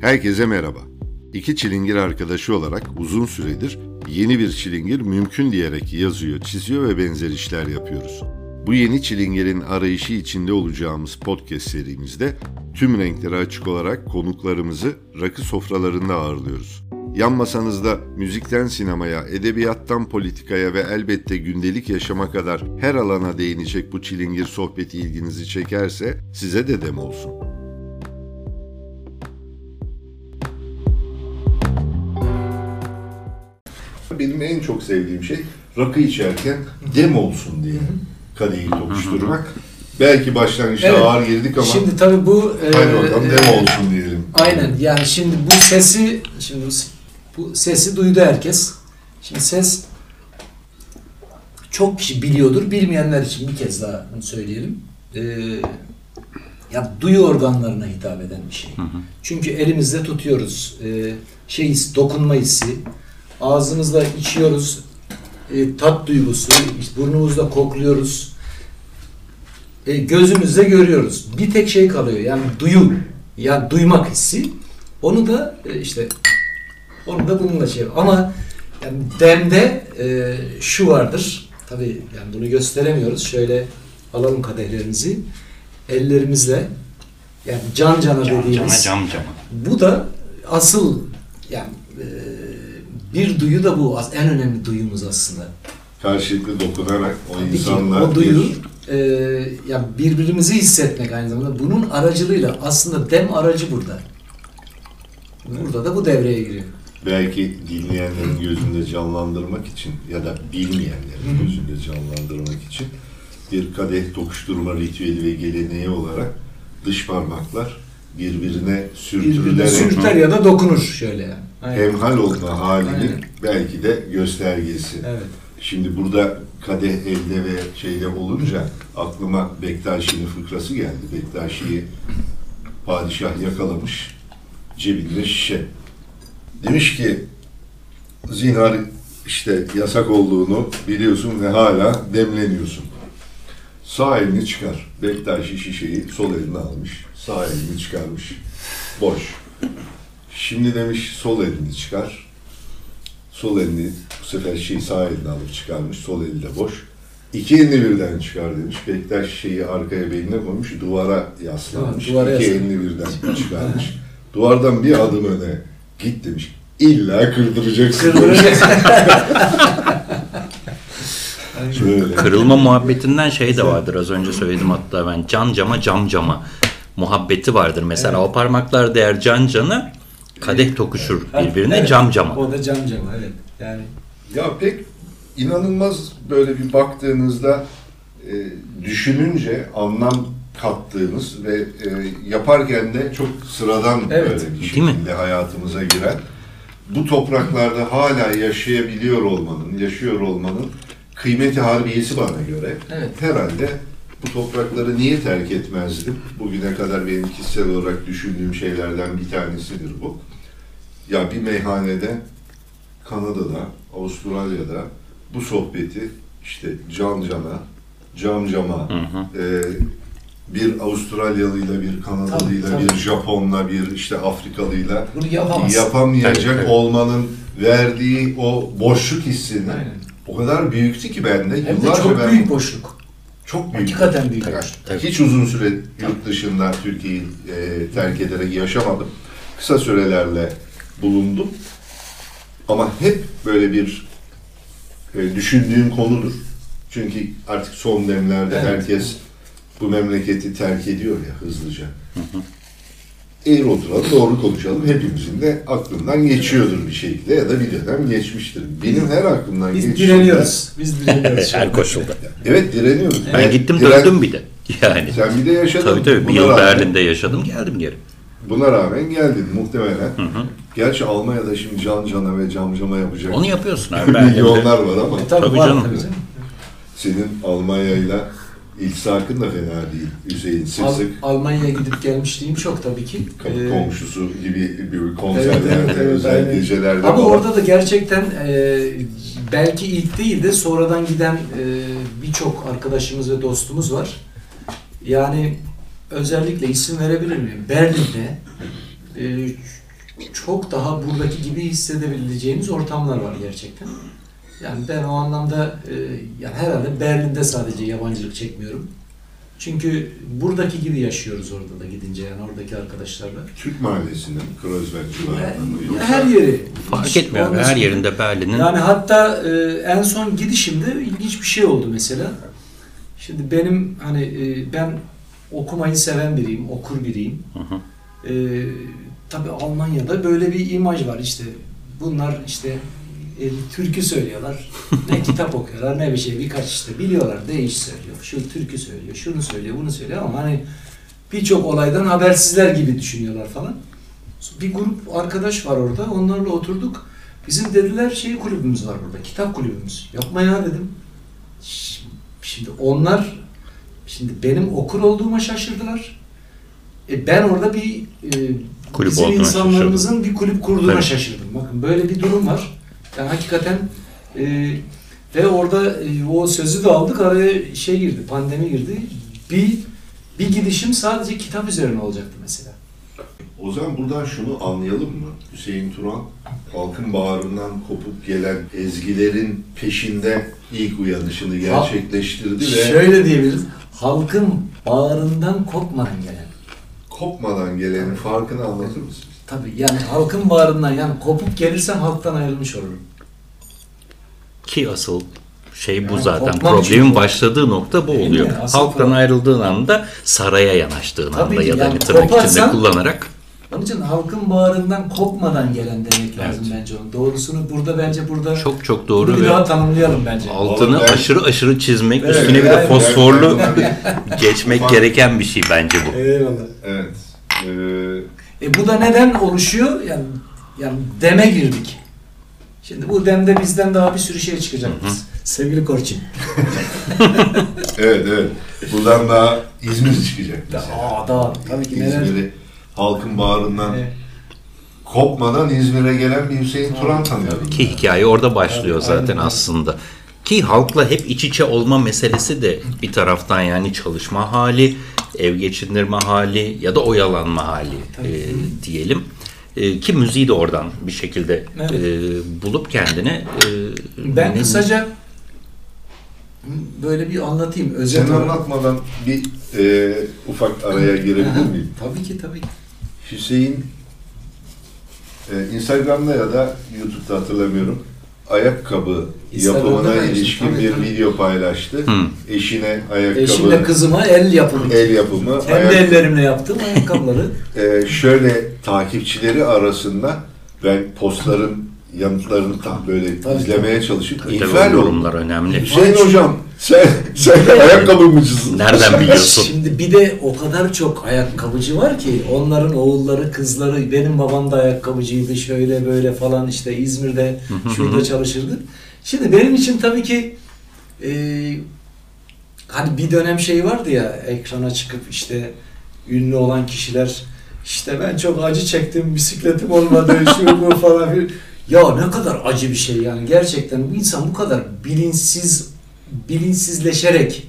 Herkese merhaba. İki çilingir arkadaşı olarak uzun süredir yeni bir çilingir mümkün diyerek yazıyor, çiziyor ve benzer işler yapıyoruz. Bu yeni çilingirin arayışı içinde olacağımız podcast serimizde tüm renkleri açık olarak konuklarımızı rakı sofralarında ağırlıyoruz. Yan masanızda müzikten sinemaya, edebiyattan politikaya ve elbette gündelik yaşama kadar her alana değinecek bu çilingir sohbeti ilginizi çekerse size de dem olsun. Benim en çok sevdiğim şey rakı içerken dem olsun diye kadehi tokuşturmak. Belki başlangıçta Evet. ağır girdik ama Şimdi tabii bu e, haydi bakalım e, dem olsun diyelim. Aynen yani şimdi bu sesi şimdi bu, sesi duydu herkes. Şimdi ses çok kişi biliyordur. Bilmeyenler için bir kez daha bunu söyleyelim. E, ya duyu organlarına hitap eden bir şey. Çünkü elimizde tutuyoruz. E, şey dokunma hissi. Ağzımızda içiyoruz. E, tat duygusu. işte burnumuzda kokluyoruz. E, gözümüzle görüyoruz. Bir tek şey kalıyor. Yani duyu. Yani duymak hissi. Onu da e, işte onu da bununla şey. Ama yani demde e, şu vardır. Tabii yani bunu gösteremiyoruz. Şöyle alalım kadehlerimizi. Ellerimizle yani can cana Cam dediğimiz. cama cam cama. Bu da asıl yani bir duyu da bu as- en önemli duyumuz aslında. Karşılıklı dokunarak o Tabii ki insanla o duyu bir- e, yani birbirimizi hissetmek aynı zamanda. Bunun aracılığıyla aslında dem aracı burada. Burada da bu devreye giriyor. belki dinleyenlerin gözünde canlandırmak için ya da bilmeyenlerin gözünde canlandırmak için bir kadeh tokuşturma ritüeli ve geleneği olarak dış parmaklar birbirine Birbirine sürtürülerek sürter ya da dokunur şöyle yani. Aynen. hemhal olma halinin Aynen. belki de göstergesi. Evet. Şimdi burada kadeh elde ve şeyde olunca aklıma Bektaşi'nin fıkrası geldi. Bektaşi'yi padişah yakalamış, cebinde şişe. Demiş ki, zinhar işte yasak olduğunu biliyorsun ve hala demleniyorsun. Sağ elini çıkar. Bektaşi şişeyi sol eline almış. Sağ elini çıkarmış. Boş. Şimdi demiş sol elini çıkar. Sol elini bu sefer şişeyi sağ eline alıp çıkarmış. Sol eli de boş. İki elini birden çıkar demiş. Bektaş şişeyi arkaya beline koymuş. Duvara yaslanmış. Tamam, duvara İki yaslan- elini birden çıkarmış. Duvardan bir adım öne git demiş. İlla kırdıracaksın. demiş. Kırdıracak. Böyle. Kırılma muhabbetinden şey de vardır az önce söyledim hatta ben can cama cam cama muhabbeti vardır. Mesela o parmaklar değer can cana kadeh tokuşur birbirine Evet. cam cama. O da cam cama evet. Yani Ya pek inanılmaz böyle bir baktığınızda e, düşününce anlam kattığımız ve e, yaparken de çok sıradan Evet. böyle bir Değil mi? şekilde hayatımıza giren bu topraklarda hala yaşayabiliyor olmanın, yaşıyor olmanın kıymeti harbiyesi bana göre. Evet. Herhalde bu toprakları niye terk etmezdim? Bugüne kadar benim kişisel olarak düşündüğüm şeylerden bir tanesidir bu. Ya bir meyhanede Kanada'da, Avustralya'da bu sohbeti işte can cana, cam cama, Hı hı. e, bir Avustralyalıyla, bir Kanadalıyla, Tabii, tabii. bir Japonla, bir işte Afrikalıyla bunu yapamaz. yapamayacak Tabii, tabii. olmanın verdiği o boşluk hissini Aynen. o kadar büyüktü ki bende. Hem de Yıllarca çok ben büyük boşluk. çok büyük. Hakikaten büyük boşluk. Tabii. Hiç uzun süre yurt dışında Türkiye'yi e, terk ederek yaşamadım. Kısa sürelerle bulundum. Ama hep böyle bir e, düşündüğüm konudur. Çünkü artık son demlerde Evet. herkes bu memleketi terk ediyor ya hızlıca. Eğri oturalım, doğru konuşalım. Hepimizin de aklından geçiyordur bir şekilde ya da bir dönem geçmiştir. Benim her aklımdan Biz geçtiğinde- direniyoruz. Biz direniyoruz. Her koşulda. Evet direniyoruz. Ben Ve gittim diren- döndüm bir de. Yani. Sen bir de yaşadın. Tabii tabii bir yıl Berlin'de yaşadım geldim geri. Buna rağmen geldin muhtemelen. Hı hı. Gerçi Almanya'da şimdi can cana ve camcama yapacak Onu yapıyorsun abi milyonlar var ama E, tabii, Tabii canım. tabii senin Almanya'yla iltisakın da fena değil Hüseyin. Sık Al- sık Almanya'ya gidip gelmişliğim çok tabii ki. kapı Ee, komşusu gibi bir Evet, konserlerde, evet, evet, özel aynen. gecelerde Ama falan. orada da gerçekten e, belki ilk değil de sonradan giden e, birçok arkadaşımız ve dostumuz var. Yani özellikle isim verebilir miyim? Berlin'de e, çok daha buradaki gibi hissedebileceğiniz ortamlar var gerçekten. Yani ben o anlamda e, yani herhalde Berlin'de sadece yabancılık çekmiyorum. Çünkü buradaki gibi yaşıyoruz orada da gidince yani oradaki arkadaşlarla. Türk mahallesinde mi? Kreuzberg civarında mı? Yani Yoksa her yeri. Fark Hiç etmiyor. Her yerinde Berlin'in Yani hatta e, en son gidişimde ilginç bir şey oldu mesela. Şimdi benim hani e, ben okumayı seven biriyim, okur biriyim. Hı hı. E, tabii Almanya'da böyle bir imaj var işte. Bunlar işte e, türkü söylüyorlar. Ne kitap okuyorlar ne bir şey birkaç işte biliyorlar. Değiş söylüyor. Şu türkü söylüyor, şunu söylüyor, bunu söylüyor ama hani birçok olaydan habersizler gibi düşünüyorlar falan. Bir grup arkadaş var orada. Onlarla oturduk. Bizim dediler şey kulübümüz var burada. Kitap kulübümüz. Yapma ya dedim. Şimdi onlar şimdi benim okur olduğuma şaşırdılar. E ben orada bir e, Kulüp bizim insanlarımızın bir kulüp kurduğuna Tabii. şaşırdım. Bakın böyle bir durum var. Yani hakikaten e, ve orada e, o sözü de aldık araya şey girdi, pandemi girdi. Bir bir gidişim sadece kitap üzerine olacaktı mesela. O zaman buradan şunu anlayalım mı? Hüseyin Turan halkın bağrından kopup gelen ezgilerin peşinde ilk uyanışını gerçekleştirdi ve Şöyle diyebiliriz. Halkın bağrından kopmadan gelen. kopmadan gelenin farkını anlatır mısınız? Tabii yani halkın bağrından yani kopup gelirsem halktan ayrılmış olurum. ki asıl şey bu Yani zaten. Problemin başladığı nokta bu oluyor. Asıl Halktan problem- ayrıldığın anda saraya yanaştığın Tabii anda ya da yani bir tırnak içinde kullanarak Onun için halkın bağrından kopmadan gelen demek lazım Evet. bence onun. Doğrusunu burada bence burada çok çok doğru bir ve daha tanımlayalım bence. altını Vallahi ben- aşırı aşırı çizmek Evet, üstüne bir de yani- fosforlu Yani- geçmek gereken bir şey bence bu. Eyvallah. Evet. Ee, E bu da neden oluşuyor? Yani yani deme girdik. Şimdi bu demde bizden daha bir sürü şey çıkacak. Sevgili Korçin. evet evet. Buradan daha İzmir çıkacak. Aa daha tabii ki neler. İzmir'i halkın bağrından Evet. kopmadan İzmir'e gelen bir Hüseyin Turan tanıyorum. Ki hikaye orada başlıyor zaten aynen. aslında. Ki halkla hep iç içe olma meselesi de bir taraftan yani çalışma hali, ev geçindirme hali ya da oyalanma hali Tabii. e, diyelim. E, ki müziği de oradan bir şekilde Evet. e, bulup kendine e, Ben ne- kısaca böyle bir anlatayım. Özet Sen olarak. anlatmadan bir e, ufak araya girebilir miyim? Tabii ki tabii ki. Hüseyin e, Instagram'da ya da YouTube'da hatırlamıyorum ayakkabı yapımına ilişkin tabii, bir tabii. video paylaştı. Hı. Eşine ayakkabı, Eşimle kızıma el yapımı. el yapımı. Kendi ayak- ellerimle yaptım ayakkabıları. E, şöyle takipçileri arasında ben postların yanıtlarını tam böyle Tabii, izlemeye çalışıp Tabii tabii, yorumlar önemli. Hüseyin hocam sen, sen ayakkabımcısın. Nereden biliyorsun? Şimdi bir de o kadar çok ayakkabıcı var ki onların oğulları, kızları, benim babam da ayakkabıcıydı şöyle böyle falan işte İzmir'de şurada çalışırdı. Şimdi benim için tabii ki e, hani bir dönem şey vardı ya ekrana çıkıp işte ünlü olan kişiler işte ben çok acı çektim bisikletim olmadı şu bu falan filan. Ya ne kadar acı bir şey yani gerçekten bu insan bu kadar bilinçsiz bilinçsizleşerek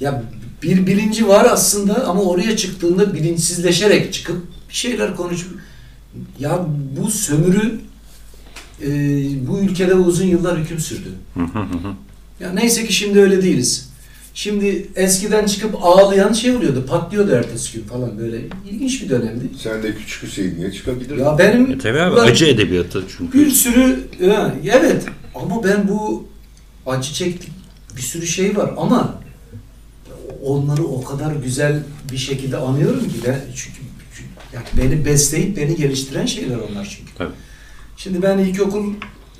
ya bir bilinci var aslında ama oraya çıktığında bilinçsizleşerek çıkıp bir şeyler konuşup ya bu sömürü e, bu ülkede uzun yıllar hüküm sürdü. Ya neyse ki şimdi öyle değiliz. Şimdi eskiden çıkıp ağlayan şey oluyordu, patlıyordu ertesi gün falan böyle. ilginç bir dönemdi. Sen de küçük Hüseyin'e çıkabilirdin. Ya benim E tabii abi Ulan acı edebiyatı çünkü. bir sürü ha, evet ama ben bu acı çektik bir sürü şey var ama onları o kadar güzel bir şekilde anıyorum ki ben çünkü, çünkü yani beni besleyip beni geliştiren şeyler onlar çünkü. Tabii. Şimdi ben ilkokul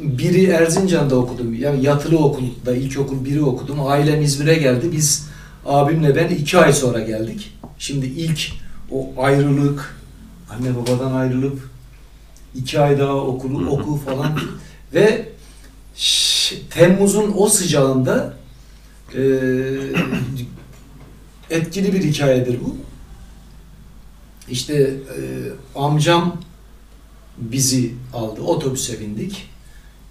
biri Erzincan'da okudum. Yani yatılı okulda ilkokul biri okudum. Ailem İzmir'e geldi. Biz abimle ben iki ay sonra geldik. Şimdi ilk o ayrılık, anne babadan ayrılıp iki ay daha okulu oku falan ve Temmuz'un o sıcağında e, etkili bir hikayedir bu. İşte e, amcam bizi aldı. Otobüse bindik.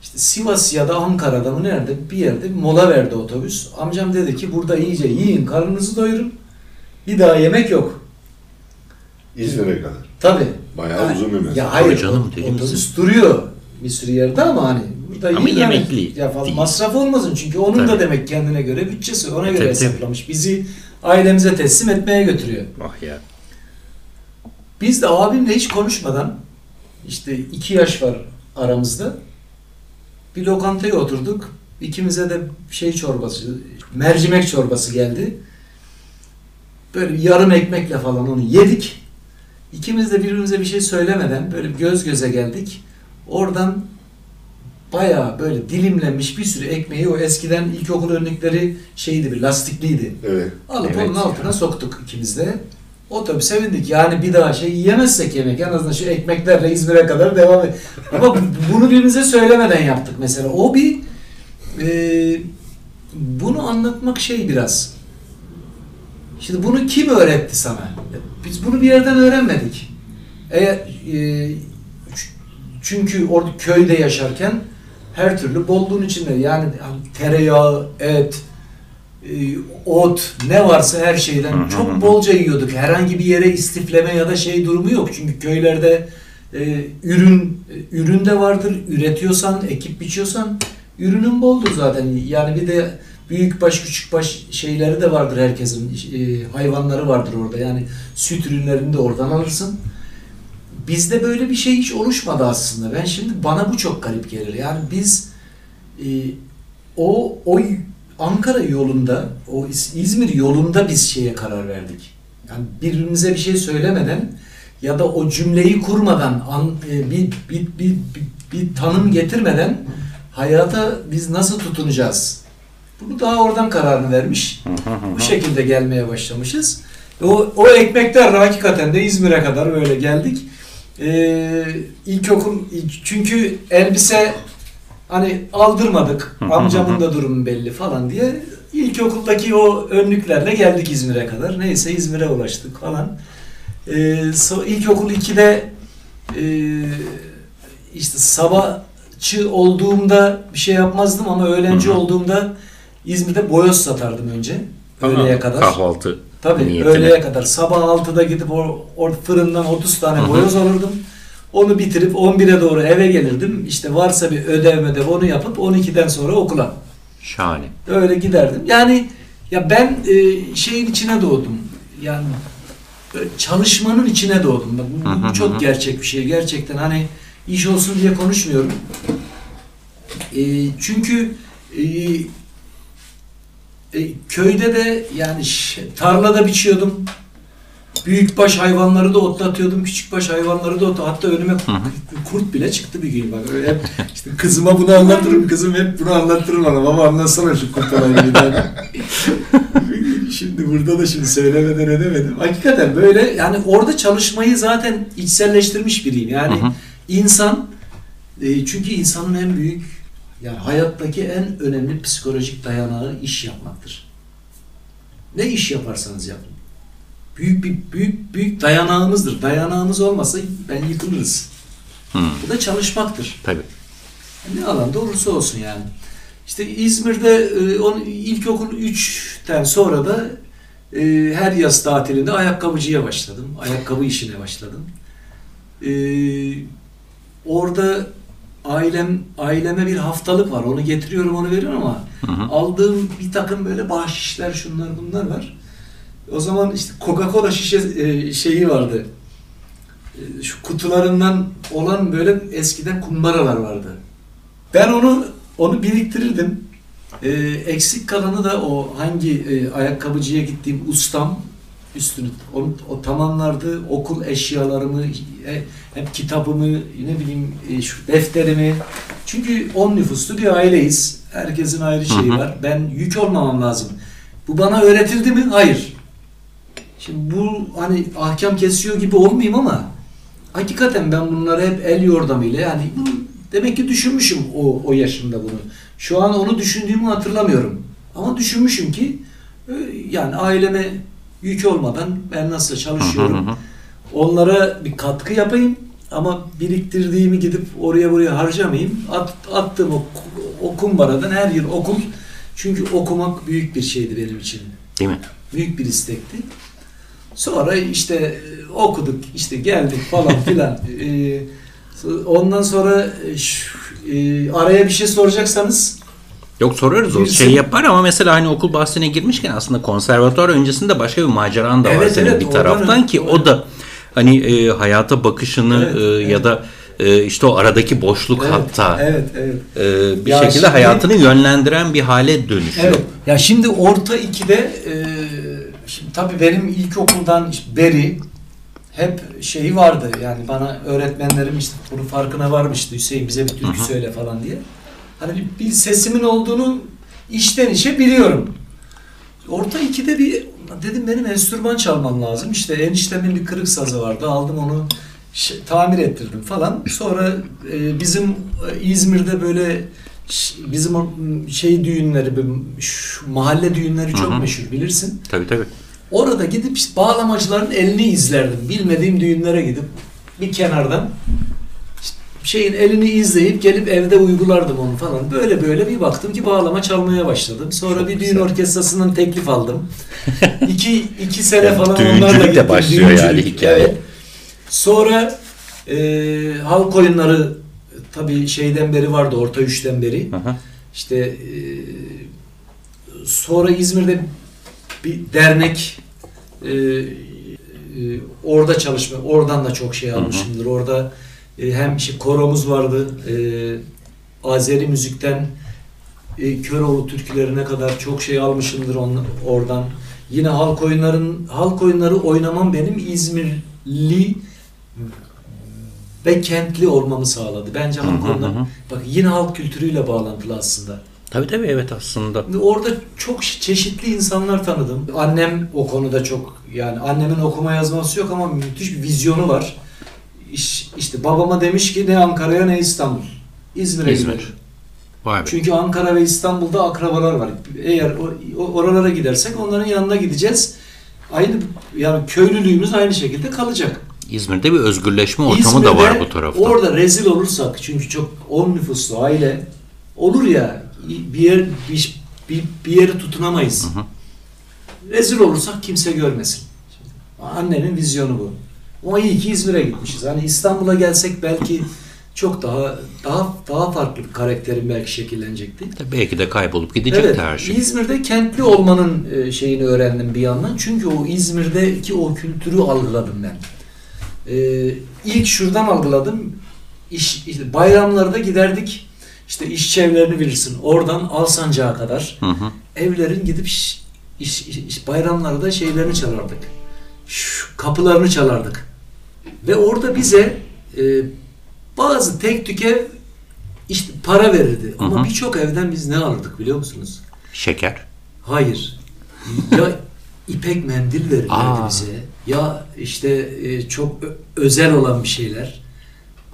İşte Sivas ya da Ankara'da mı nerede bir yerde mola verdi otobüs. Amcam dedi ki burada iyice yiyin karnınızı doyurun. Bir daha yemek yok. İzmir'e kadar. Tabi Bayağı Ha, uzun bir mesafe. Ya hayır canım, otobüs misin? duruyor bir sürü yerde ama hani burada Ama yani. yemekli ya fazla değil. masraf olmasın çünkü onun da Tabii. demek kendine göre bütçesi ona göre Tabii, tabii. hesaplamış. Bizi ailemize teslim etmeye götürüyor. Ah ya. Biz de abimle hiç konuşmadan işte iki yaş var aramızda. Bir lokantaya oturduk. İkimize de şey çorbası, mercimek çorbası geldi. Böyle yarım ekmekle falan onu yedik. İkimiz de birbirimize bir şey söylemeden böyle göz göze geldik. Oradan bayağı böyle dilimlenmiş bir sürü ekmeği o eskiden ilkokul önlükleri şeydi bir lastikliydi. Evet. Alıp Evet onun ya. altına soktuk ikimiz de. Otobüse bindik. Yani bir daha şey yiyemezsek yemek en azından şu ekmeklerle İzmir'e kadar devam et. Ama bu- bunu birbirimize söylemeden yaptık mesela. O bir e, bunu anlatmak şey biraz. Şimdi bunu kim öğretti sana? Biz bunu bir yerden öğrenmedik. Eğer e, çünkü orada köyde yaşarken her türlü bolluğun içinde yani tereyağı, et, ot ne varsa her şeyden Hı hı hı. çok bolca yiyorduk. Herhangi bir yere istifleme ya da şey durumu yok. Çünkü köylerde e, ürün e, ürün de vardır. Üretiyorsan, ekip biçiyorsan ürünün boldur zaten. Yani bir de büyük baş küçük baş şeyleri de vardır herkesin. E, hayvanları vardır orada. Yani süt ürünlerini de oradan alırsın. Bizde böyle bir şey hiç oluşmadı aslında. Ben şimdi bana bu çok garip gelir. Yani biz e, o o Ankara yolunda, o İz- İzmir yolunda biz şeye karar verdik. Yani birbirimize bir şey söylemeden ya da o cümleyi kurmadan, an, e, bir, bir, bir, bir, bir tanım getirmeden hayata biz nasıl tutunacağız? Bunu daha oradan kararını vermiş. Bu şekilde gelmeye başlamışız. O, o ekmekler hakikaten de İzmir'e kadar böyle geldik. Ee, ilkokul ilk- çünkü elbise hani aldırmadık. Amcamın da durumu belli falan diye ilkokuldaki o önlüklerle geldik İzmir'e kadar. Neyse İzmir'e ulaştık falan. Ee, so, ilkokul 2'de e, işte sabahçı olduğumda bir şey yapmazdım ama öğlenci olduğumda İzmir'de boyoz satardım önce. Öğleye kadar. Kahvaltı Tabii niyetine. öğleye kadar sabah 6'da gidip o, o fırından 30 tane boyoz alırdım. Onu bitirip 11'e doğru eve gelirdim. İşte varsa bir ödev ödev onu yapıp 12'den sonra okula. Şahane. Öyle giderdim. Yani ya ben e, şeyin içine doğdum. Yani çalışmanın içine doğdum. Bak, bu, Hı hı bu hı. çok gerçek bir şey. Gerçekten hani iş olsun diye konuşmuyorum. E, çünkü e, e, köyde de yani tarlada biçiyordum. Büyükbaş hayvanları da otlatıyordum, küçükbaş hayvanları da ot. Hatta önüme kurt bile çıktı bir gün bak. Öyle hep işte kızıma bunu anlatırım, kızım hep bunu anlatırım bana. Baba anlatsana şu kurt olayını şimdi burada da şimdi söylemeden edemedim. Hakikaten böyle yani orada çalışmayı zaten içselleştirmiş biriyim. Yani Hı hı. insan e, çünkü insanın en büyük yani hayattaki en önemli psikolojik dayanağı iş yapmaktır. Ne iş yaparsanız yapın. Büyük bir büyük büyük dayanağımızdır. Dayanağımız olmasa ben yıkılırız. Hı. Bu da çalışmaktır. Tabii. Ne alanda olursa olsun yani. İşte İzmir'de e, on, ilkokul 3'ten sonra da e, her yaz tatilinde ayakkabıcıya başladım. Ayakkabı işine başladım. E, orada ailem aileme bir haftalık var. Onu getiriyorum, onu veriyorum ama Hı hı. aldığım bir takım böyle bahşişler şunlar bunlar var. O zaman işte Coca-Cola şişe e, şeyi vardı. E, Şu kutularından olan böyle eskiden kumbaralar vardı. Ben onu onu biriktirirdim. E, eksik kalanı da o hangi e, ayakkabıcıya gittiğim ustam üstünü onu, o tamamlardı. Okul eşyalarımı, e, hep kitabımı, ne bileyim e, şu defterimi. Çünkü 10 nüfuslu bir aileyiz. Herkesin ayrı şeyi var. Ben yük olmamam lazım. Bu bana öğretildi mi? Hayır. Şimdi bu hani ahkam kesiyor gibi olmayayım ama hakikaten ben bunları hep el yordamıyla yani bu- demek ki düşünmüşüm o, o yaşımda bunu. Şu an onu düşündüğümü hatırlamıyorum. Ama düşünmüşüm ki e, yani aileme yük olmadan ben nasıl Hı hı çalışıyorum hı. onlara bir katkı yapayım ama biriktirdiğimi gidip oraya buraya harcamayayım. At, attığım o, o kumbaradan her yıl okul çünkü okumak büyük bir şeydi benim için. Değil mi? Büyük bir istekti. Sonra işte e, okuduk, işte geldik falan filan. E, ondan sonra e, şu- e, araya bir şey soracaksanız Yok soruyoruz o şey yapar ama mesela hani okul bahsine girmişken aslında konservatuar öncesinde başka bir maceran da var Evet, senin evet, bir taraftan ki öyle. o da hani e, hayata bakışını Evet, e, ya evet. da e, işte o aradaki boşluk evet, hatta evet, evet. e, bir Ya şekilde şimdi- hayatını yönlendiren bir hale dönüşüyor. Evet. Ya şimdi orta 2'de e, şimdi tabii benim ilkokuldan beri hep şeyi vardı. Yani bana öğretmenlerim işte bunun farkına varmıştı. Hüseyin bize bir türkü söyle falan diye. Hani bir, bir sesimin olduğunu içten içe biliyorum. Orta 2'de bir dedim benim enstrüman çalmam lazım. İşte eniştemin bir kırık sazı vardı. Aldım onu tamir ettirdim falan. Sonra e, bizim e, İzmir'de böyle bizim şey düğünleri, şu mahalle düğünleri çok Hı hı. meşhur bilirsin. Tabii tabii. Orada gidip işte bağlamacıların elini izlerdim. Bilmediğim düğünlere gidip bir kenardan şeyin elini izleyip gelip evde uygulardım onu falan. Böyle böyle bir baktım ki bağlama çalmaya başladım. Sonra Çok bir düğün güzel. orkestrasından teklif aldım. iki, iki sene Yani falan onlarla de gittim. başlıyor yani Düğüncülük, hikaye. evet. Sonra e, halk oyunları tabii şeyden beri vardı orta üçten beri. Hı hı. İşte e, sonra İzmir'de bir dernek e, e, orada çalışma, oradan da çok şey almışımdır. Orada e, hem işte koromuz vardı, e, Azeri müzikten e, Köroğlu türkülerine kadar çok şey almışımdır on, oradan. Yine halk oyunların halk oyunları oynamam benim İzmirli ve kentli olmamı sağladı. Bence oyunları hı. bak yine halk kültürüyle bağlantılı aslında. Tabii tabii evet aslında. Orada çok çeşitli insanlar tanıdım. Annem o konuda çok yani annemin okuma yazması yok ama müthiş bir vizyonu var. İş, işte babama demiş ki ne Ankara'ya ne İstanbul. İzmir'e İzmir. gidelim. Vay be. Çünkü Ankara ve İstanbul'da akrabalar var. Eğer oralara gidersek onların yanına gideceğiz. Aynı yani köylülüğümüz aynı şekilde kalacak. İzmir'de bir özgürleşme ortamı da İzmir'de var bu tarafta. Orada rezil olursak çünkü çok on nüfuslu aile olur ya bir yer bir, bir, bir yere tutunamayız. Hı hı. Rezil olursak kimse görmesin. Annenin vizyonu bu. Ama iyi ki İzmir'e gitmişiz. Hani İstanbul'a gelsek belki çok daha daha daha farklı bir karakterin belki şekillenecekti. Belki de kaybolup gidecekti Evet, her şey. İzmir'de kentli olmanın e, şeyini öğrendim bir yandan. Çünkü o İzmir'deki o kültürü algıladım ben. Ee, ilk şuradan algıladım. İş, işte bayramlarda giderdik. İşte işçi evlerini bilirsin. Oradan Alsancak'a kadar Hı hı. evlerin gidip iş, iş, iş- bayramlarda şeylerini çalardık. Şu kapılarını çalardık. Ve orada bize e, bazı tek tüke işte para verirdi. Ama birçok evden biz ne alırdık biliyor musunuz? Şeker. Hayır. Ya ipek mendil verirlerdi Aa. bize. Ya işte e, çok özel olan bir şeyler.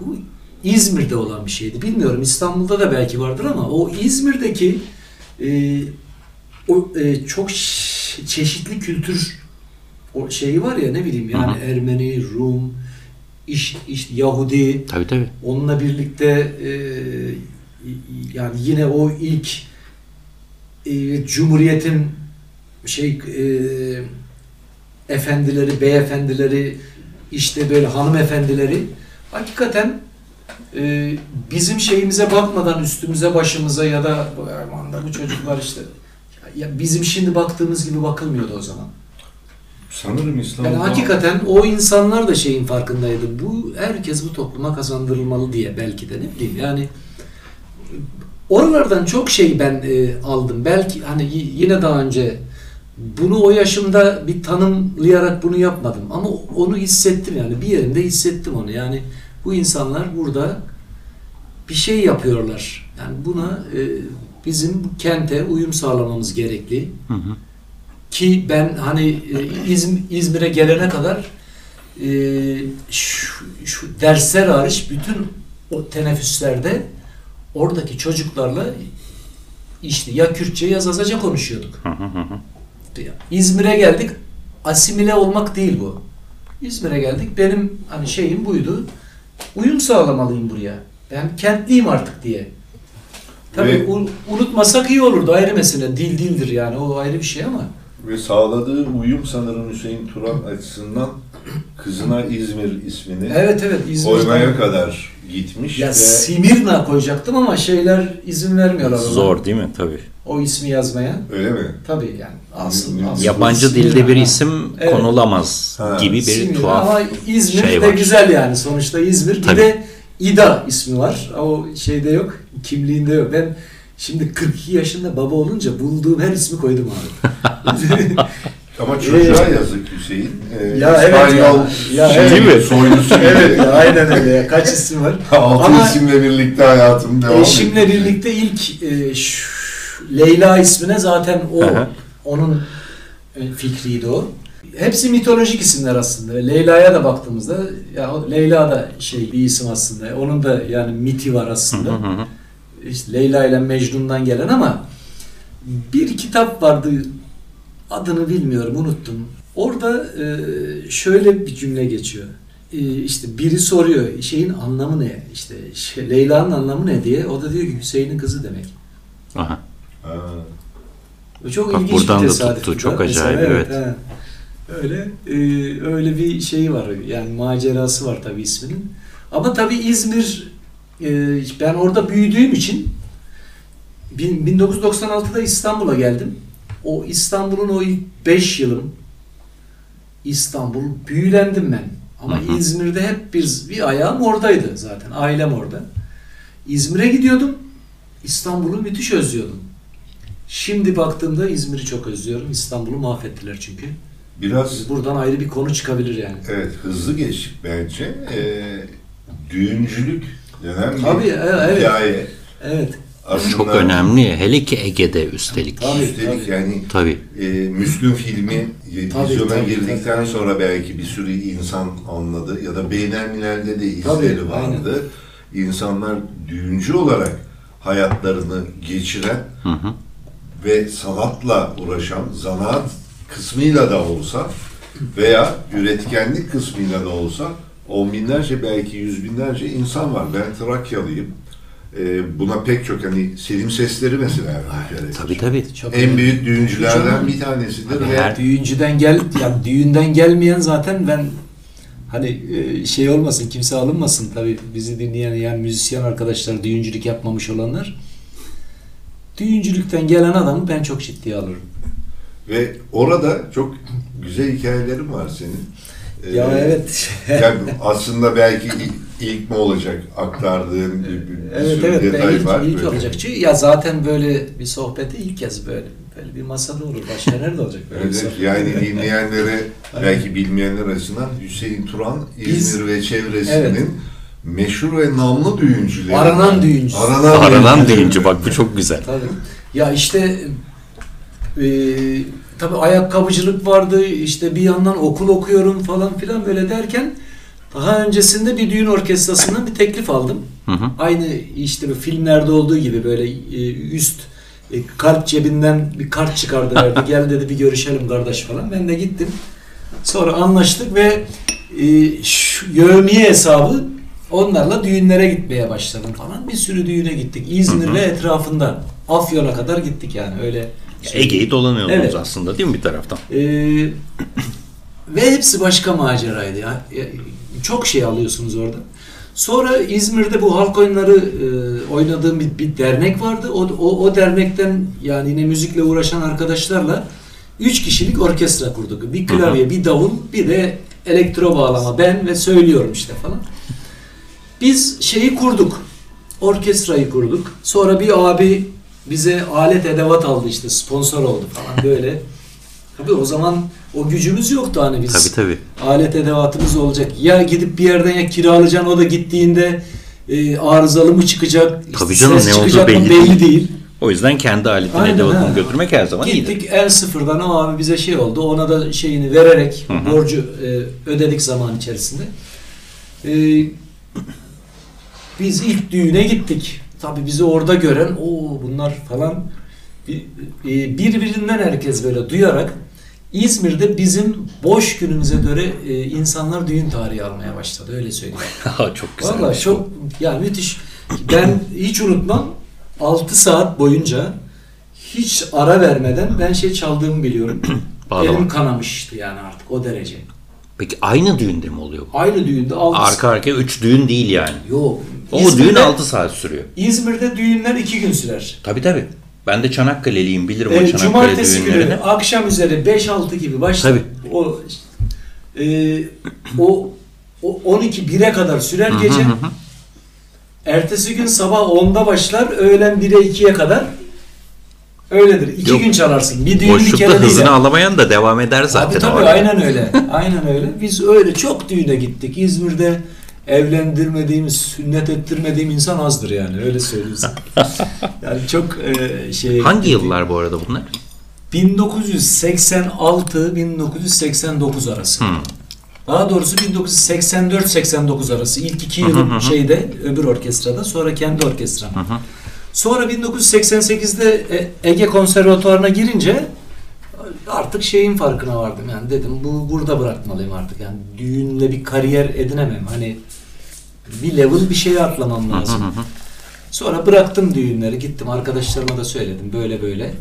Bu İzmir'de olan bir şeydi. Bilmiyorum İstanbul'da da belki vardır ama o İzmir'deki e, o e, çok çeşitli kültür o şeyi var ya ne bileyim yani Hı hı. Ermeni, Rum, iş, iş Yahudi, Tabii tabii. Onunla birlikte e, yani yine o ilk e, Cumhuriyet'in şey e, efendileri, beyefendileri işte böyle hanımefendileri hakikaten e, bizim şeyimize bakmadan üstümüze başımıza ya da aman da bu çocuklar işte ya bizim şimdi baktığımız gibi bakılmıyordu o zaman. Sanırım İstanbul'da Yani hakikaten o insanlar da şeyin farkındaydı. Bu herkes bu topluma kazandırılmalı diye belki de ne bileyim yani oralardan çok şey ben e, aldım. Belki hani yine daha önce bunu o yaşımda bir tanımlayarak bunu yapmadım ama onu hissettim yani bir yerimde hissettim onu. Yani bu insanlar burada bir şey yapıyorlar. Yani buna e, bizim bu kente uyum sağlamamız gerekli. Hı hı. Ki ben hani e, İzm- İzmir'e gelene kadar e, şu, şu dersler hariç bütün o teneffüslerde oradaki çocuklarla işte ya Kürtçe ya Zazaca konuşuyorduk. Hı hı hı. İzmir'e geldik. Asimile olmak değil bu. İzmir'e geldik. Benim hani şeyim buydu. Uyum sağlamalıyım buraya. Ben kentliyim artık diye. Tabii Ve- un- unutmasak iyi olurdu ayrı mesele. Dil dildir yani o ayrı bir şey ama. Ve sağladığı uyum sanırım Hüseyin Turan açısından kızına İzmir ismini Evet evet İzmir'den. koymaya kadar gitmiş Ya ve Simirna koyacaktım ama şeyler izin vermiyorlar ona. Zor değil mi? Tabii. O ismi yazmaya. öyle mi? Tabii yani aslında. Ya- aslında Yabancı Simirna. dilde bir isim Evet. konulamaz Ha. gibi bir Simirna tuhaf. ama İzmir şey de var. güzel yani sonuçta İzmir. Tabii. Bir de İda ismi var. O şeyde yok. Kimliğinde yok. Ben şimdi 42 yaşında baba olunca bulduğum her ismi koydum abi. Ama çocuğa yazık Hüseyin. Ee, Ya evet İspanyol ya. Ya şey, evet. Değil mi? soylusu gibi. evet ya, aynen öyle ya. Kaç isim var? Altı Ama isimle birlikte hayatım devam Eşimle ediyor. birlikte ilk e, şu- Leyla ismine zaten o hı. onun e, fikriydi o. Hepsi mitolojik isimler aslında. Leyla'ya da baktığımızda ya Leyla da şey bir isim aslında. Onun da yani miti var aslında. Hı hı hı. İşte Leyla ile Mecnun'dan gelen ama bir kitap vardı adını bilmiyorum unuttum. Orada e, şöyle bir cümle geçiyor. E, işte biri soruyor şeyin anlamı ne? İşte şey, Leyla'nın anlamı ne diye. O da diyor ki Hüseyin'in kızı demek. Aha. Ha. O çok Bak ilginç buradan bir da tesadüf. tuttu, çok Mesela, acayip, evet. he. Öyle e, öyle bir şey var yani macerası var tabii isminin. Ama tabii İzmir e, ben orada büyüdüğüm için bin- 1996'da İstanbul'a geldim. O İstanbul'un o ilk 5 yılım İstanbul büyülendim ben. Ama Hı hı. İzmir'de hep bir bir ayağım oradaydı zaten. Ailem orada. İzmir'e gidiyordum. İstanbul'u müthiş özlüyordum. Şimdi baktığımda İzmir'i çok özlüyorum. İstanbul'u mahvettiler çünkü. Biraz Buradan ayrı bir konu çıkabilir yani. evet hızlı geçtik bence. Ee, düğüncülük denen Tabii, bir e- evet. hikaye. Evet. Aslında Çok önemli. Hele ki Ege'de üstelik. Tabii, Üstelik tabii. yani Tabii. e, Müslüm filmi vizyona girdikten tabii. sonra belki bir sürü insan anladı ya da Beynelmiler'de de Tabii, izleri vardı. İnsanlar düğüncü olarak hayatlarını geçiren Hı hı. ve sanatla uğraşan zanaat kısmıyla da olsa veya üretkenlik kısmıyla da olsa on binlerce belki yüz binlerce insan var. Ben Trakyalıyım. Ee, buna pek çok hani Selim Sesleri mesela verelim. Tabii tabii. Çok En büyük düğüncülerden bir tanesidir Abi ve her- düğüncüden gel ya düğünden gelmeyen zaten ben hani e, şey olmasın kimse alınmasın tabii bizi dinleyen yani müzisyen arkadaşlar düğüncülük yapmamış olanlar düğüncülükten gelen adamı ben çok ciddiye alırım. ve orada çok güzel hikayelerin var senin. Ee, ya evet. yani aslında belki ilk, ilk mi olacak aktardığın bir, bir, bir evet sürü evet ben detay ilk, var. ilk böyle. olacak. Çünkü ya zaten böyle bir sohbeti ilk kez böyle böyle bir masada olur. Başka nerede olacak böyle bir Evet, sohbet? yani dinleyenlere belki bilmeyenler açısından Hüseyin Turan İzmir ve çevresinin Evet. meşhur ve namlı düğüncüleri. Aranan düğüncüsü. Aranan, Aranan düğüncüleri. deyince bak bu çok güzel. Tabii. Ya işte e, tabii ayakkabıcılık vardı. işte bir yandan okul okuyorum falan filan böyle derken daha öncesinde bir düğün orkestrasından bir teklif aldım. Hı hı. Aynı işte filmlerde olduğu gibi böyle e, üst e, kart cebinden bir kart çıkardı verdi. Gel dedi bir görüşelim kardeş falan. Ben de gittim. Sonra anlaştık ve e, şu yevmiye hesabı onlarla düğünlere gitmeye başladım falan. Bir sürü düğüne gittik. İzmir Hı hı. ve etrafında. Afyon'a kadar gittik yani öyle. Ege'yi dolanıyordunuz Evet. aslında değil mi bir taraftan? Ee, ve hepsi başka maceraydı ya. Çok şey alıyorsunuz orada. Sonra İzmir'de bu halk oyunları e, oynadığım bir, bir dernek vardı. O, o, o dernekten yani yine müzikle uğraşan arkadaşlarla üç kişilik orkestra kurduk. Bir klavye, bir davul, bir de elektro bağlama. Ben ve söylüyorum işte falan. Biz şeyi kurduk. Orkestrayı kurduk. Sonra bir abi bize alet edevat aldı işte sponsor oldu falan böyle. Tabii o zaman o gücümüz yoktu hani biz. Tabii tabii. Alet edevatımız olacak. Ya gidip bir yerden ya kiralayacaksın o da gittiğinde e, arızalı mı çıkacak? işte Tabii canım, ses ne olduğu belli belli değil. değil. O yüzden kendi aletini Aynen, edevatını ha. götürmek her zaman iyidir. Gittik el sıfırdan o abi bize şey oldu. Ona da şeyini vererek Hı hı. borcu e, ödedik zaman içerisinde. E, biz ilk düğüne gittik. Tabii bizi orada gören o bunlar falan e, birbirinden herkes böyle duyarak İzmir'de bizim boş günümüze göre e, insanlar düğün tarihi almaya başladı öyle söyleyeyim. çok güzel. Vallahi çok yani müthiş. Ben hiç unutmam 6 saat boyunca hiç ara vermeden ben şey çaldığımı biliyorum. Elim kanamıştı yani artık o derece. Peki aynı düğünde mi oluyor? bu? Aynı düğünde altı Arka arkaya 3 düğün değil yani. Yok. O İzmir'de- düğün 6 saat sürüyor. İzmir'de düğünler iki gün sürer. Tabii tabii. Ben de Çanakkale'liyim bilirim o Ee, Çanakkale cumartesi düğünlerini. günü akşam üzeri 5-6 gibi başlar. Tabii. O e, o, o 12 1'e kadar sürer gece. Ertesi gün sabah 10'da başlar, öğlen 1'e 2'ye kadar öyledir. İki Yok. gün çalarsın. Bir düğün bir Boşlukta kere değil. hızını alamayan da devam eder zaten. Tabii tabii orada. aynen öyle. Aynen öyle. Biz öyle çok düğüne gittik. İzmir'de evlendirmediğimiz, sünnet ettirmediğim insan azdır yani. Öyle söyleyeyim. Yani çok e, şey Hangi yıllar bu arada bunlar? 1986-1989 arası. Hmm. Daha doğrusu 1984-89 arası. İlk iki yılım şeyde öbür orkestrada sonra kendi orkestram. Sonra 1988'de E- Ege Konservatuvarı'na girince artık şeyin farkına vardım yani dedim bu burada bırakmalıyım artık yani düğünle bir kariyer edinemem hani bir level bir şeye atlamam lazım. Sonra bıraktım düğünleri gittim arkadaşlarıma da söyledim böyle böyle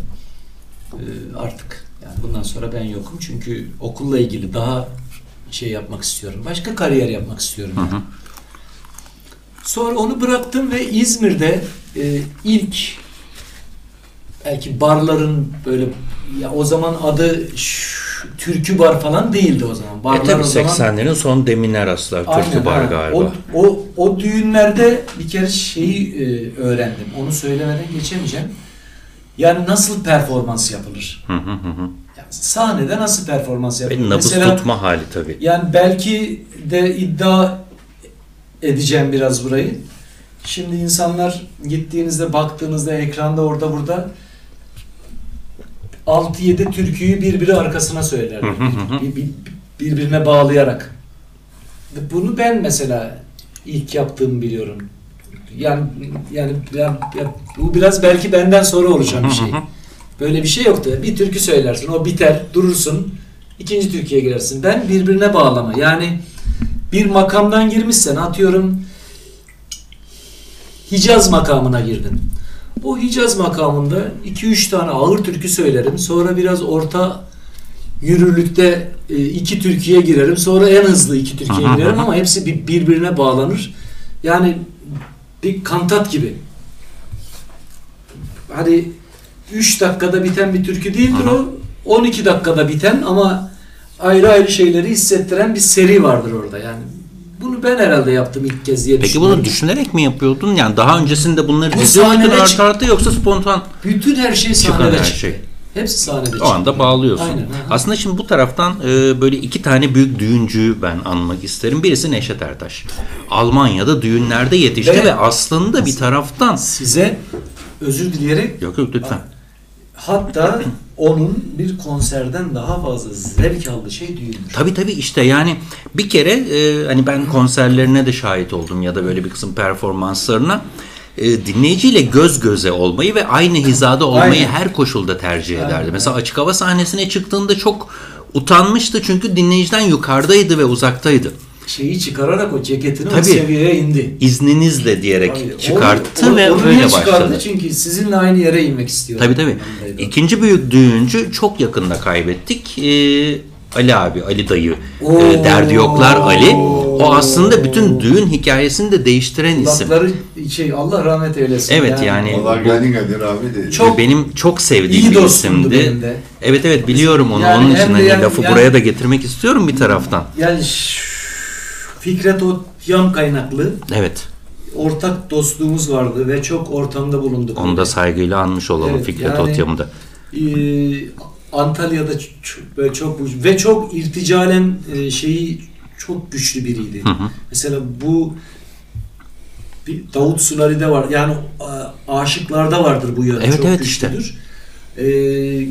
Ee, artık yani bundan sonra ben yokum çünkü okulla ilgili daha şey yapmak istiyorum başka kariyer yapmak istiyorum. yani. Sonra onu bıraktım ve İzmir'de e, ilk belki barların böyle ya o zaman adı türkü bar falan değildi o zaman. E Barlar tabii o zaman 80'lerin son deminer aslar. Aynen, Türkü bar ha. galiba. O, o, o düğünlerde bir kere şeyi e, öğrendim. Onu söylemeden geçemeyeceğim. Yani nasıl performans yapılır? Hı hı hı. Yani sahnede nasıl performans yapılır? Ve nabız tutma hali tabii. Yani belki de iddia edeceğim biraz burayı. Şimdi insanlar gittiğinizde baktığınızda ekranda orada burada 6-7 türküyü birbiri arkasına söylerler. Bir- bir- birbirine bağlayarak. Bunu ben mesela ilk yaptığımı biliyorum. Yani yani ya- ya- bu biraz belki benden sonra oluşan bir şey. Böyle bir şey yoktu. Bir türkü söylersin, o biter, durursun. ikinci türküye girersin. Ben birbirine bağlama. Yani bir makamdan girmişsen atıyorum Hicaz makamına girdin. O Hicaz makamında 2-3 tane ağır türkü söylerim. Sonra biraz orta yürürlükte e, iki türküye girerim. Sonra en hızlı iki türküye girerim ama hepsi bir- birbirine bağlanır. Yani bir kantat gibi. Hani 3 dakikada biten bir türkü değildir o. 12 dakikada biten ama ayrı ayrı şeyleri hissettiren bir seri vardır orada. Yani bunu ben herhalde yaptım ilk kez diye Peki bunu düşünerek mi yapıyordun? Yani daha öncesinde bunları Bu diziyor muydun sahnede arda yoksa spontan Bütün her şey Çıkan sahnede her çıktı. şey. Hepsi sahnede çıktı. o anda bağlıyorsun. Aynen, aha. Aslında şimdi bu taraftan e, böyle iki tane büyük düğüncüyü ben anmak isterim. Birisi Neşet Ertaş. Almanya'da düğünlerde yetişti Ve- ve aslında bir taraftan Size özür dileyerek Yok yok lütfen. hatta onun bir konserden daha fazla zevk aldığı şey düğündür. Tabii tabii işte yani bir kere e, hani ben konserlerine de şahit oldum ya da böyle bir kısım performanslarına e, dinleyiciyle göz göze olmayı ve aynı hizada olmayı Aynen. her koşulda tercih ederdi. Aynen, Mesela açık hava sahnesine çıktığında çok utanmıştı çünkü dinleyiciden yukarıdaydı ve uzaktaydı. Şeyi çıkararak o ceketini o Tabii. seviyeye indi. İzninizle diyerek Tabii, çıkarttı onu- ve onu öyle başladı. Çünkü sizinle aynı yere inmek istiyor. Tabii tabii. İkinci büyük düğüncü çok yakında kaybettik. Ee, Ali abi, Ali dayı, Oo. e, Derdi Yoklar Ali. O aslında bütün düğün hikayesini de değiştiren isim. Kulakları şey Allah rahmet eylesin. Evet, yani- Allah geldi geldi rahmet eylesin. Çok benim çok sevdiğim bir isimdi. benim de. Evet evet biliyorum onu. Yani Onun için de hani yani- lafı yani- buraya da getirmek istiyorum bir taraftan. Yani ş- Fikret Otyam kaynaklı Evet. ortak dostluğumuz vardı ve çok ortamda bulunduk. Onu da saygıyla anmış olalım Evet, Fikret yani- Otyam'ı da. Ee, Antalya'da ç- ç- böyle çok ve çok irticalen e, şeyi çok güçlü biriydi. Hı hı. Mesela bu bir Davut Sulari'de var. Yani a- aşıklarda vardır bu yönü. Evet, çok evet işte. güçlüdür. Ee,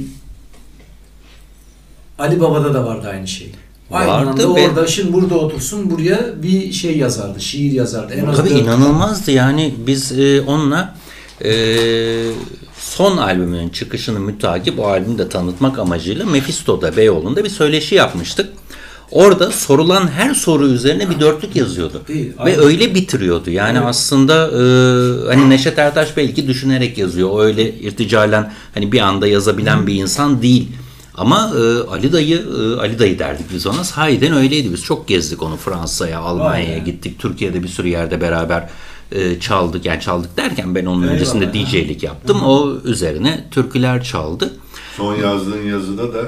Ali Baba'da da vardı aynı şey. Aynı Vardı ve- orada şimdi burada otursun buraya bir şey yazardı. Şiir yazardı. En Tabii inanılmazdı yani biz e, onunla e, son albümünün çıkışını mütakip o albümü de tanıtmak amacıyla Mephisto'da Beyoğlu'nda bir söyleşi yapmıştık. Orada sorulan her soru üzerine bir dörtlük yazıyordu. Değil, Ve aynen. öyle bitiriyordu. Yani Evet. aslında e, hani Neşet Ertaş belki düşünerek yazıyor. O öyle irticalen hani bir anda yazabilen bir insan değil. Ama e, Ali dayı e, Ali dayı derdik biz ona. Sahiden öyleydi. Biz çok gezdik onu Fransa'ya, Almanya'ya gittik. Türkiye'de bir sürü yerde beraber e, çaldık. Yani çaldık derken ben onun öncesinde Eyvallah. DJ'lik yaptım. O üzerine türküler çaldı. Son yazdığın yazıda da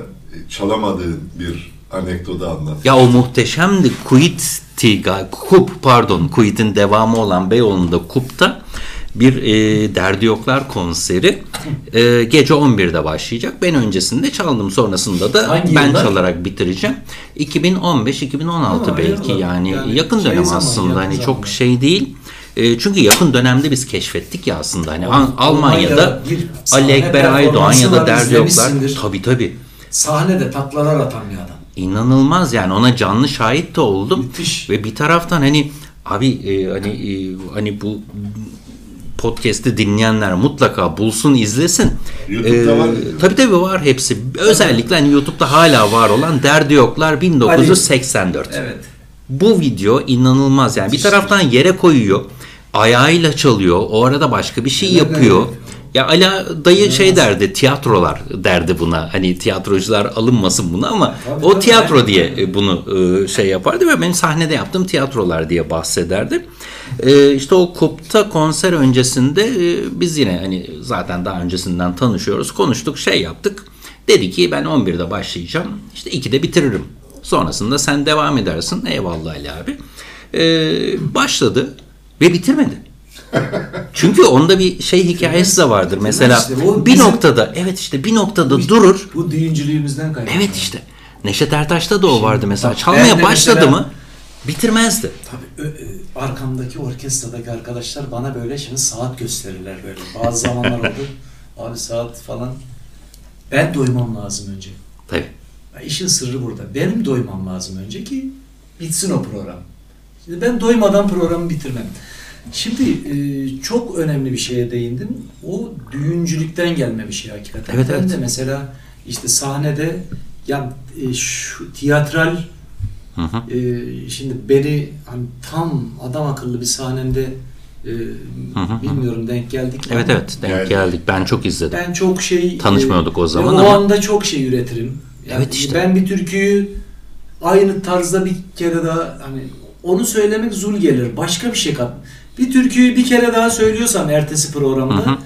çalamadığın bir anekdotu anlat. Ya o muhteşemdi. Kuit'ti, ga- Kup pardon, Kuit'in devamı olan Beyoğlu'nda Kup'ta bir e, Derdi Yoklar konseri e, gece 11'de başlayacak. Ben öncesinde çaldım. Sonrasında da Hangi ben yıllar? çalarak bitireceğim. 2015-2016 Ha, belki yani, Yani yakın şey dönem zaman, aslında. yakın Hani zaman. çok şey değil. E, çünkü yakın dönemde biz keşfettik ya aslında. Hani An- Almanya'da Ali Ekber Aydoğan ya da Derdi Yoklar. Tabii tabii. Sahnede taklalar atan bir adam. İnanılmaz yani ona canlı şahit de oldum. Müthiş. Ve bir taraftan hani abi e, hani e, hani bu podcast'i dinleyenler mutlaka bulsun izlesin. YouTube'da var mı? Tabii tabii var hepsi. Özellikle hani YouTube'da hala var olan Derdi Yoklar 1984. Evet. Bu video inanılmaz yani bir taraftan yere koyuyor. Ayağıyla çalıyor. O arada başka bir şey Evet, yapıyor. evet. Ya Ala dayı şey derdi, tiyatrolar derdi buna. Hani tiyatrocular alınmasın buna ama Tabii, o tabii, tiyatro diye e, bunu e, şey yapardı ve ben sahnede yaptığım tiyatrolar diye bahsederdi. E, işte o Kup'ta konser öncesinde biz yine hani zaten daha öncesinden tanışıyoruz, konuştuk, şey yaptık. Dedi ki ben 11'de başlayacağım, işte 2'de bitiririm. Sonrasında sen devam edersin. Eyvallah Ali abi. E, başladı ve bitirmedi. Çünkü onda bir şey hikayesi de vardır. Mesela işte bir bizim- noktada evet işte bir noktada durur. Bu düğüncülüğümüzden kaynaklı. Evet işte. Neşet Ertaş'ta da o vardı mesela. bak, Çalmaya başladı mesela- mı bitirmezdi. Tabii arkamdaki orkestradaki arkadaşlar bana böyle şimdi saat gösterirler böyle. Bazı zamanlar oldu. Abi saat falan. Ben doymam lazım önce. Tabii. Ya işin sırrı burada. Benim doymam lazım önce ki bitsin o program. Şimdi ben doymadan programı bitirmem. Şimdi e, çok önemli bir şeye değindin. O düğüncülükten gelme bir şey hakikaten. Evet, ben evet. de mesela işte sahnede ya e, şu tiyatral Hı hı. e, şimdi beni hani tam adam akıllı bir sahnemde e, hı. bilmiyorum denk geldik mi Evet ama evet denk Yani- geldik. Ben çok izledim. ben çok şey Tanışmıyorduk o e, zaman o ama- anda çok şey üretirim. Yani Evet işte. Ben bir türküyü aynı tarzda bir kere daha hani onu söylemek zul gelir. Başka bir şey kat. Bir türküyü bir kere daha söylüyorsam ertesi programda Hı hı.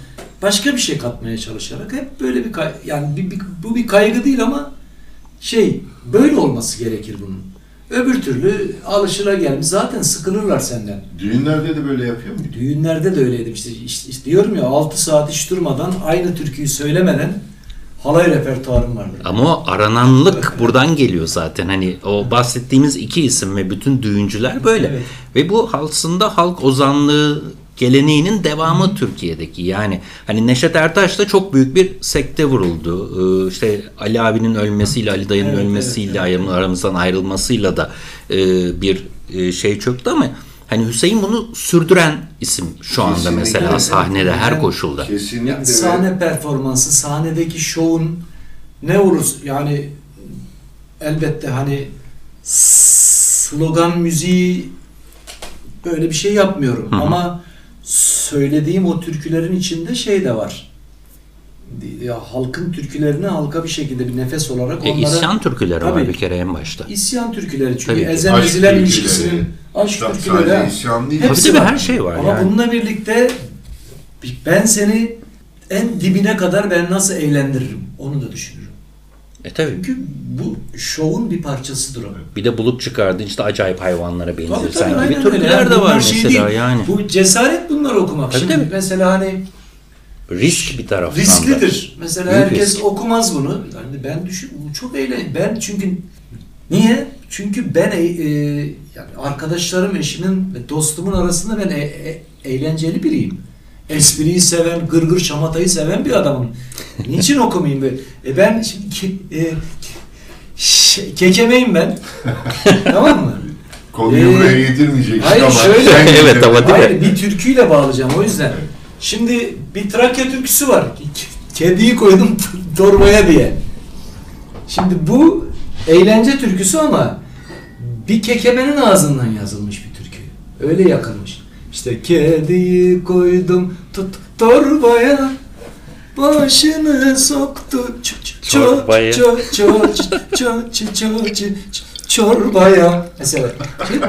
başka bir şey katmaya çalışarak hep böyle bir kay- yani bir, bir- bu bir kaygı değil ama şey böyle olması gerekir bunun. Öbür türlü alışılagelmiş zaten sıkılırlar senden. Düğünlerde de böyle yapıyor muydu? Düğünlerde de öyleydim işte, işte, işte diyorum ya 6 saat hiç durmadan aynı türküyü söylemeden halay repertuarım vardı. Ama o arananlık buradan geliyor zaten. Hani o bahsettiğimiz iki isim ve bütün düğüncüler böyle. Evet. Ve bu aslında halk ozanlığı geleneğinin devamı Türkiye'deki. Yani hani Neşet Ertaş da çok büyük bir sekte vuruldu. Ee, işte Ali abinin ölmesiyle, Ali dayının Evet, ölmesiyle, evet, aramızdan ayrılmasıyla da e, bir e, şey çöktü ama hani Hüseyin bunu sürdüren isim şu anda Kesinlikle. mesela Evet, sahnede her Yani koşulda. Kesinlikle. Yani sahne performansı, sahnedeki şovun ne olur yani elbette hani slogan müziği böyle bir şey yapmıyorum Hı hı. ama söylediğim o türkülerin içinde şey de var. Ya halkın türkülerini halka bir şekilde bir nefes olarak E, onlara isyan türküleri var Tabii. bir kere en başta. isyan türküleri çünkü Tabii ki. ezen Aşk ezilen türküleri. ilişkisinin aşk türküleri. isyan değil. Hepsi Tabii tabii, var. her şey var Ama yani. bununla birlikte ben seni en dibine kadar ben nasıl eğlendiririm onu da düşünürüm. E tabii. Çünkü bu şovun bir parçasıdır o. Bir de bulup çıkardın işte acayip hayvanlara tabii, gibi türküler de Bunlar var şey mesela değil. yani. Bu cesaret bunları okumak. Tabii, Şimdi tabii. mesela hani Risk bir taraftan da. risklidir. Mesela Büyük herkes risk. okumaz bunu. Yani ben düşün bu çok eğlen. Ben çünkü niye? Çünkü ben e, e, yani arkadaşlarım, eşimin ve dostumun arasında ben e- e- eğlenceli biriyim. Espriyi seven, gırgır şamatayı seven bir adamım. Niçin okumayayım be? E ben şimdi ke- e, ş- kekemeyim ben. tamam mı? Konuyu Ee, buraya getirmeyeceksin hayır, ama. şöyle- Evet, ama- Değil mi? Hayır bir türküyle bağlayacağım o yüzden. Şimdi bir Trakya türküsü var. Kediyi koydum torbaya diye. Şimdi bu eğlence türküsü ama bir kekemenin ağzından yazılmış bir türkü. Öyle yakılmış. İşte kediyi koydum tut torbaya başını soktu. Çık. Çorbaya çorbaya mesela.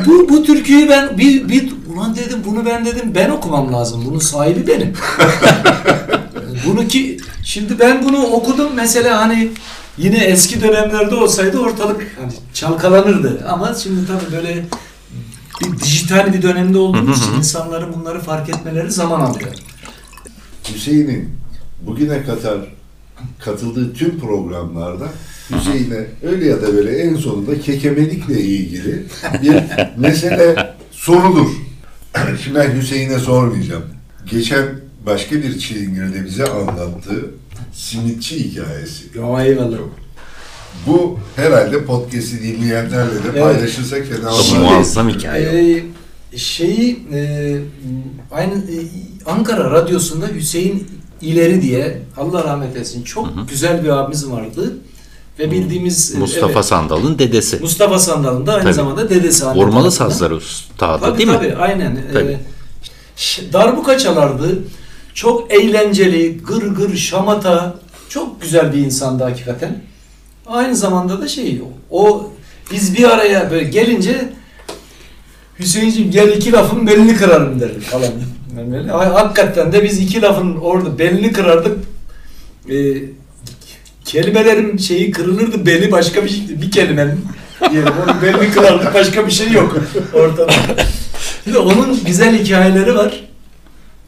Bu, bu türküyü ben bir, bir ulan dedim bunu ben dedim ben okumam lazım. Bunun sahibi benim. bunu ki şimdi ben bunu okudum mesela hani yine eski dönemlerde olsaydı ortalık hani çalkalanırdı. Ama şimdi tabii böyle bir dijital bir dönemde olduğumuz için insanların bunları fark etmeleri zaman alıyor. Hüseyin'in bugüne kadar katıldığı tüm programlarda Hüseyin'e öyle ya da böyle en sonunda kekemelikle ilgili bir mesele sorulur. Şimdi ben Hüseyin'e sormayacağım. Geçen başka bir çilingirde bize anlattığı simitçi hikayesi. Ya eyvallah. Bu herhalde podcast'i dinleyenlerle de Evet. paylaşırsak fena olmaz. muazzam hikaye. Ee, şeyi e, aynı e, Ankara Radyosu'nda Hüseyin İleri diye Allah rahmet eylesin çok güzel bir abimiz vardı ve bildiğimiz e, Mustafa evet, Sandal'ın dedesi. Mustafa Sandal'ın da aynı Tabii. zamanda dedesi. Vurmalı sazları ustadı Tabii değil tabii mi? aynen. Tabii. Ee, darbuka çalardı. Çok eğlenceli, gır gır, şamata. Çok güzel bir insandı hakikaten. Aynı zamanda da şey, o biz bir araya böyle gelince Hüseyin'ciğim gel iki lafın belini kırarım derdi falan. Böyle, ha- hakikaten de biz iki lafın orada belini kırardık. Ee, kelimelerin şeyi kırılırdı beli başka bir şeydi. Bir kelimenin diyelim onun belini kırardık başka bir şey yok ortada. Şimdi onun güzel hikayeleri var.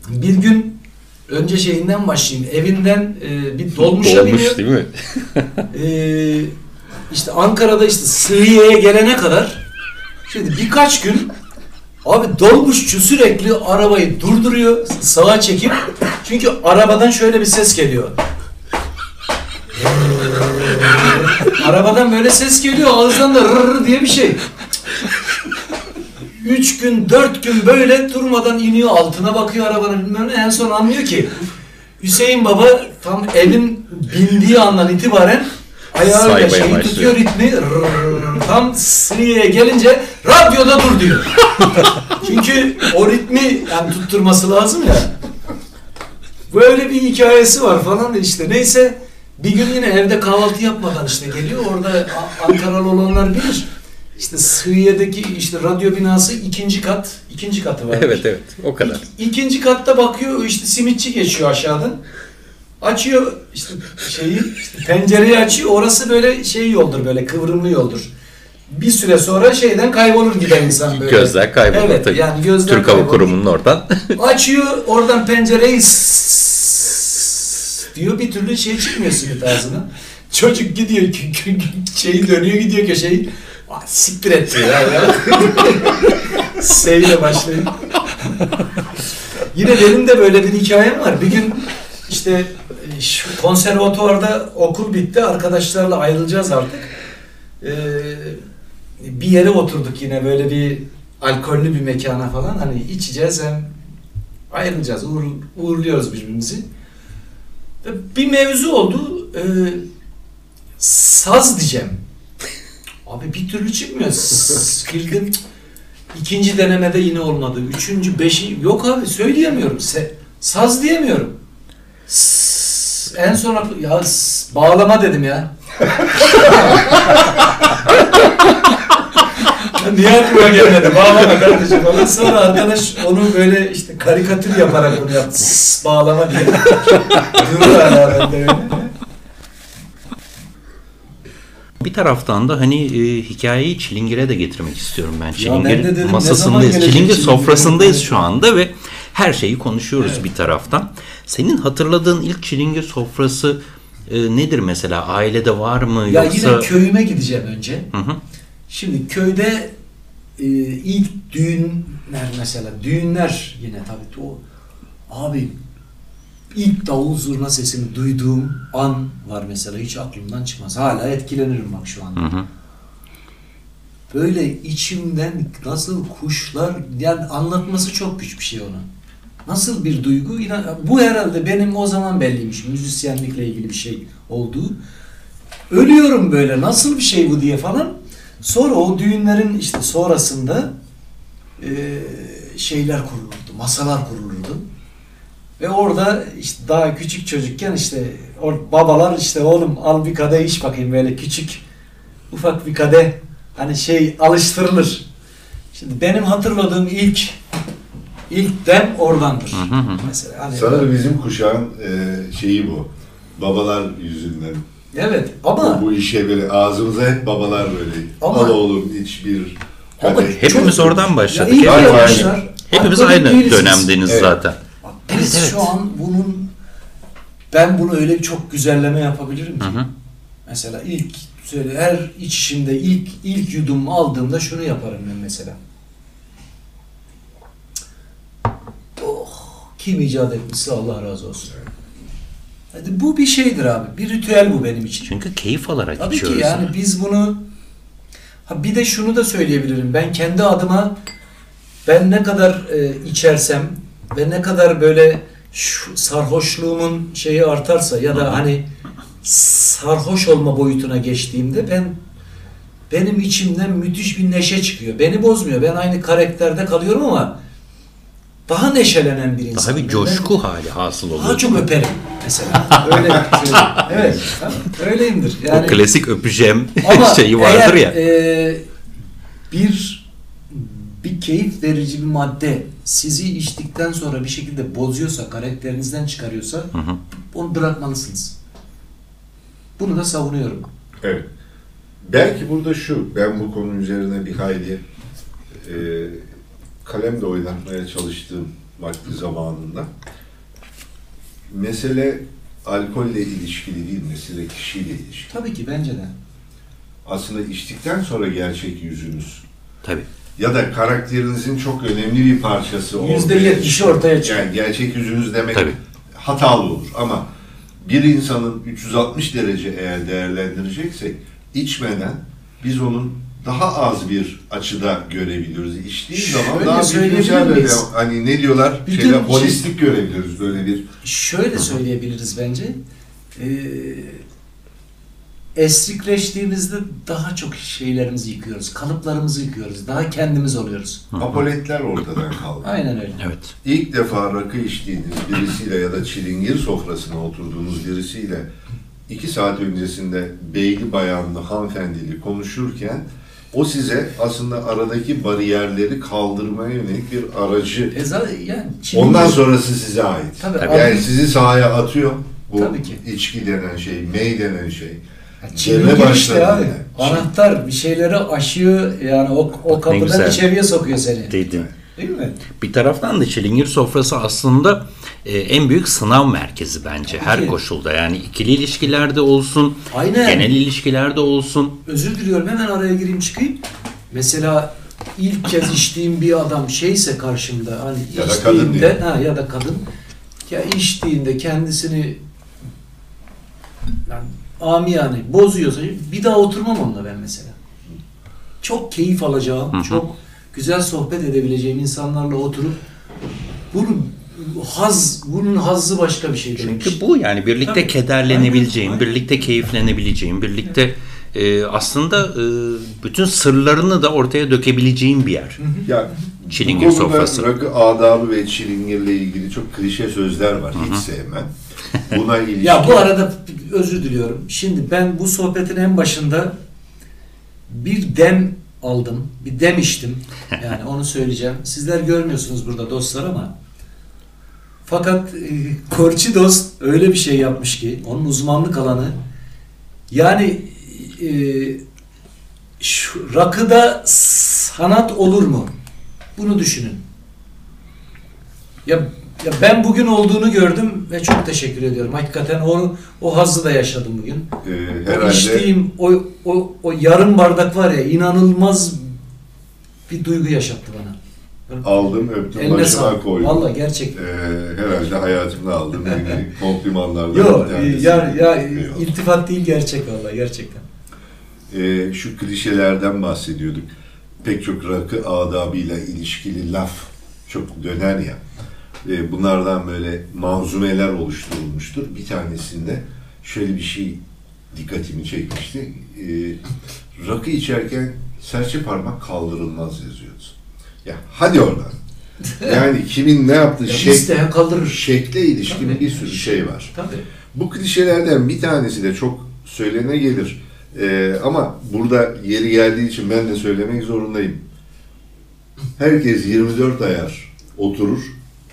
Bir gün önce şeyinden başlayayım. Evinden e, bir dolmuşa biniyor. Olmuş değil mi? Ee, işte Ankara'da işte Sığıye'ye gelene kadar şimdi birkaç gün abi dolmuşçu sürekli arabayı durduruyor sağa çekip çünkü arabadan şöyle bir ses geliyor. Arabadan böyle ses geliyor ağızdan da rrr diye bir şey. Üç gün, dört gün böyle durmadan iniyor altına bakıyor arabanın bilmem ne en son anlıyor ki Hüseyin Baba tam evin bindiği andan itibaren ayağıyla şeyi tutuyor ritmi rrrr, tam Sriye'ye gelince radyoda dur diyor. Çünkü o ritmi yani tutturması lazım ya. Böyle bir hikayesi var falan işte neyse bir gün yine evde kahvaltı yapmadan işte geliyor orada Ankaralı olanlar bilir. İşte Sığıye'deki işte radyo binası ikinci kat, ikinci katı var. evet evet o kadar. İk- İkinci katta bakıyor işte simitçi geçiyor aşağıdan. Açıyor işte şeyi işte pencereyi açıyor. Orası böyle şey yoldur böyle kıvrımlı yoldur. Bir süre sonra şeyden kaybolur gider insan böyle. Gözler kaybolur Evet tabii. yani gözler Türk Hava. Kurumu'nun oradan. Açıyor oradan pencereyi diyor bir türlü şey çıkmıyor simit ağzına. Çocuk gidiyor şeyi dönüyor gidiyor köşeyi. Siktir et diyor ya. ya. S ile başlayıp. Yine benim de böyle bir hikayem var. Bir gün işte e, şu konservatuvarda okul bitti. Arkadaşlarla ayrılacağız artık. Ee, bir yere oturduk yine böyle bir alkollü bir mekana falan. Hani içeceğiz hem ayrılacağız. Uğur, uğurluyoruz birbirimizi. Bir mevzu oldu. Ee, saz diyeceğim. Abi bir türlü çıkmıyor. Girdim. İkinci denemede yine olmadı. Üçüncü, beşi yok abi söyleyemiyorum. Se- saz diyemiyorum. S- en son ya s- bağlama dedim ya. Niye aklıma gelmedi? Bağlama kardeşim falan. Sonra arkadaş onu böyle işte karikatür yaparak bunu yaptı. S- bağlama diye. Hala bende öyle. Bir taraftan da hani e, hikayeyi Çilingir'e de getirmek istiyorum ben. ben Çilingir de dedim, masasındayız. Çilingir Çilingir? sofrasındayız şu anda ve her şeyi konuşuyoruz bir taraftan. Senin hatırladığın ilk Çilingir sofrası e, nedir mesela? Ailede var mı Ya yoksa? yine köyüme gideceğim önce. Hı hı. Şimdi köyde e, ilk düğünler mesela düğünler yine tabii o abi ilk davul zurna sesini duyduğum an var mesela hiç aklımdan çıkmaz. Hala etkilenirim bak şu anda. Hı hı. Böyle içimden nasıl kuşlar yani anlatması çok güç bir şey onu. Nasıl bir duygu? Bu herhalde benim o zaman belliymiş müzisyenlikle ilgili bir şey olduğu. Ölüyorum böyle nasıl bir şey bu diye falan. Sonra o düğünlerin işte sonrasında e, şeyler kurulurdu, masalar kurulurdu. Ve orada işte daha küçük çocukken işte o babalar işte oğlum al bir kadeh iç bakayım böyle küçük ufak bir kadeh hani şey alıştırılır. Şimdi benim hatırladığım ilk ilk dem oradandır. Hı hı hı. Mesela hani Sanırım bizim kuşağın e, şeyi bu. Babalar yüzünden. Evet ama Bu, bu işe böyle ağzımıza hep babalar böyle. Ama- Al oğlum iç bir Ama. Hepimiz Çok- oradan başladık. iyi Galiba yapmışlar. Hepimiz aynı dönemdeniz Evet. zaten. Bak, Biz Evet, evet. şu an bunun ben bunu öyle bir çok güzelleme yapabilirim ki. Hı hı. Mesela ilk söyle her içişimde ilk ilk yudum aldığımda şunu yaparım ben mesela. Oh, kim icat etmişse Allah razı olsun. Bu bir şeydir abi. Bir ritüel bu benim için. Çünkü keyif alarak Tabii içiyoruz. ki yani biz bunu ha bir de şunu da söyleyebilirim. Ben kendi adıma ben ne kadar e, içersem ve ne kadar böyle şu sarhoşluğumun şeyi artarsa ya da hani sarhoş olma boyutuna geçtiğimde ben benim içimden müthiş bir neşe çıkıyor. Beni bozmuyor. Ben aynı karakterde kalıyorum ama daha neşelenen bir insan. Daha bir coşku hali hasıl oluyor. Daha çok öperim mesela. Öyle söyleyeyim. Evet. ha, Öyleyimdir. Yani o klasik öpeceğim ama şeyi vardır eğer, ya. e, bir bir keyif verici bir madde sizi içtikten sonra bir şekilde bozuyorsa, karakterinizden çıkarıyorsa Hı hı. onu bırakmalısınız. Bunu da savunuyorum. Evet. Belki burada şu, ben bu konu üzerine bir hayli e, kalemle oynatmaya çalıştığım vakti zamanında mesele alkolle ilişkili değil, mesele kişiyle ilişkili. Tabii ki bence de. Aslında içtikten sonra gerçek yüzünüz Tabii. ya da karakterinizin çok önemli bir parçası Yüzde ortaya yetmişi çıkıyor. ortaya çıkıyor. Yani gerçek yüzünüz demek Tabii. hatalı olur ama bir insanın 360 derece eğer değerlendireceksek içmeden biz onun daha az bir açıda görebiliyoruz. İçtiği Şöyle zaman daha söyleyebilir bütünsel böyle hani ne diyorlar? Bütün Şeyler, şey- holistik görebiliyoruz böyle bir Şöyle söyleyebiliriz bence. Ee, esrikleştiğimizde daha çok şeylerimizi yıkıyoruz. Kalıplarımızı yıkıyoruz. Daha kendimiz oluyoruz. apoletler ortadan kaldı. Aynen öyle. Evet. İlk defa rakı içtiğiniz birisiyle ya da çilingir sofrasına oturduğunuz birisiyle iki saat öncesinde beyli bayanlı hanımefendili konuşurken o size aslında aradaki bariyerleri kaldırmaya yönelik bir aracı. E zaten yani Ondan çilingir- sonrası size ait. Tabii, yani sizi sahaya atıyor. Bu Tabii ki. içki denen şey, mey denen şey. Çilingir Deme işte abi. Anahtar bir şeyleri aşıyor yani o, o kapıdan güzel. içeriye sokuyor seni. Dedin. Değil mi? Bir taraftan da çilingir sofrası aslında e, en büyük sınav merkezi bence Tabii her ki. koşulda. Yani ikili ilişkilerde olsun, Aynen. genel ilişkilerde olsun. Özür diliyorum hemen araya gireyim çıkayım. Mesela ilk kez içtiğim bir adam şeyse karşımda hani Ya da kadın ha, ya da kadın ya içtiğinde kendisini yani amiyane bozuyorsa bir daha oturmam onunla ben mesela. Çok keyif alacağım, Hı hı. çok güzel sohbet edebileceğim insanlarla oturup bunun haz, bunun hazzı başka bir şey demek. Çünkü bu yani birlikte Tabii. kederlenebileceğin, Aynen, birlikte keyiflenebileceğin, birlikte e, aslında e, bütün sırlarını da ortaya dökebileceğin bir yer. Ya Çilingir bu sofrası. rakı adabı ve çilingirle ilgili çok klişe sözler var. Hiç sevmem. Buna ilişkin. Ya bu arada özür diliyorum. Şimdi ben bu sohbetin en başında bir dem aldım. Bir dem içtim. Yani onu söyleyeceğim. Sizler görmüyorsunuz burada dostlar ama fakat e, Korçi dost öyle bir şey yapmış ki onun uzmanlık alanı yani e, şu rakıda sanat olur mu? Bunu düşünün. Ya, ya ben bugün olduğunu gördüm ve çok teşekkür ediyorum. Hakikaten o o hazzı da yaşadım bugün. Ee, O herhalde içtiğim o, o, o yarım bardak var ya inanılmaz bir duygu yaşattı bana. Aldım, öptüm, Eline başıma sağlık. koydum. Valla gerçekten. Ee, herhalde hayatımda aldığım en büyük komplimanlardan Yok bir tanesi. ya, ya Eyvallah. iltifat değil gerçek valla gerçekten. Ee, şu klişelerden bahsediyorduk. Pek çok rakı adabıyla ilişkili laf çok döner ya. Ee, bunlardan böyle manzumeler oluşturulmuştur. Bir tanesinde şöyle bir şey dikkatimi çekmişti. Ee, rakı içerken serçe parmak kaldırılmaz yazıyordu. Ya hadi oradan. Yani kimin ne yaptığı Ya şek, isteyen kaldırır. şekle ilişkin Tabii. bir sürü şey var. Tabii. Bu klişelerden bir tanesi de çok söylene gelir. Ee, ama burada yeri geldiği için ben de söylemek zorundayım. Herkes 24 ayar oturur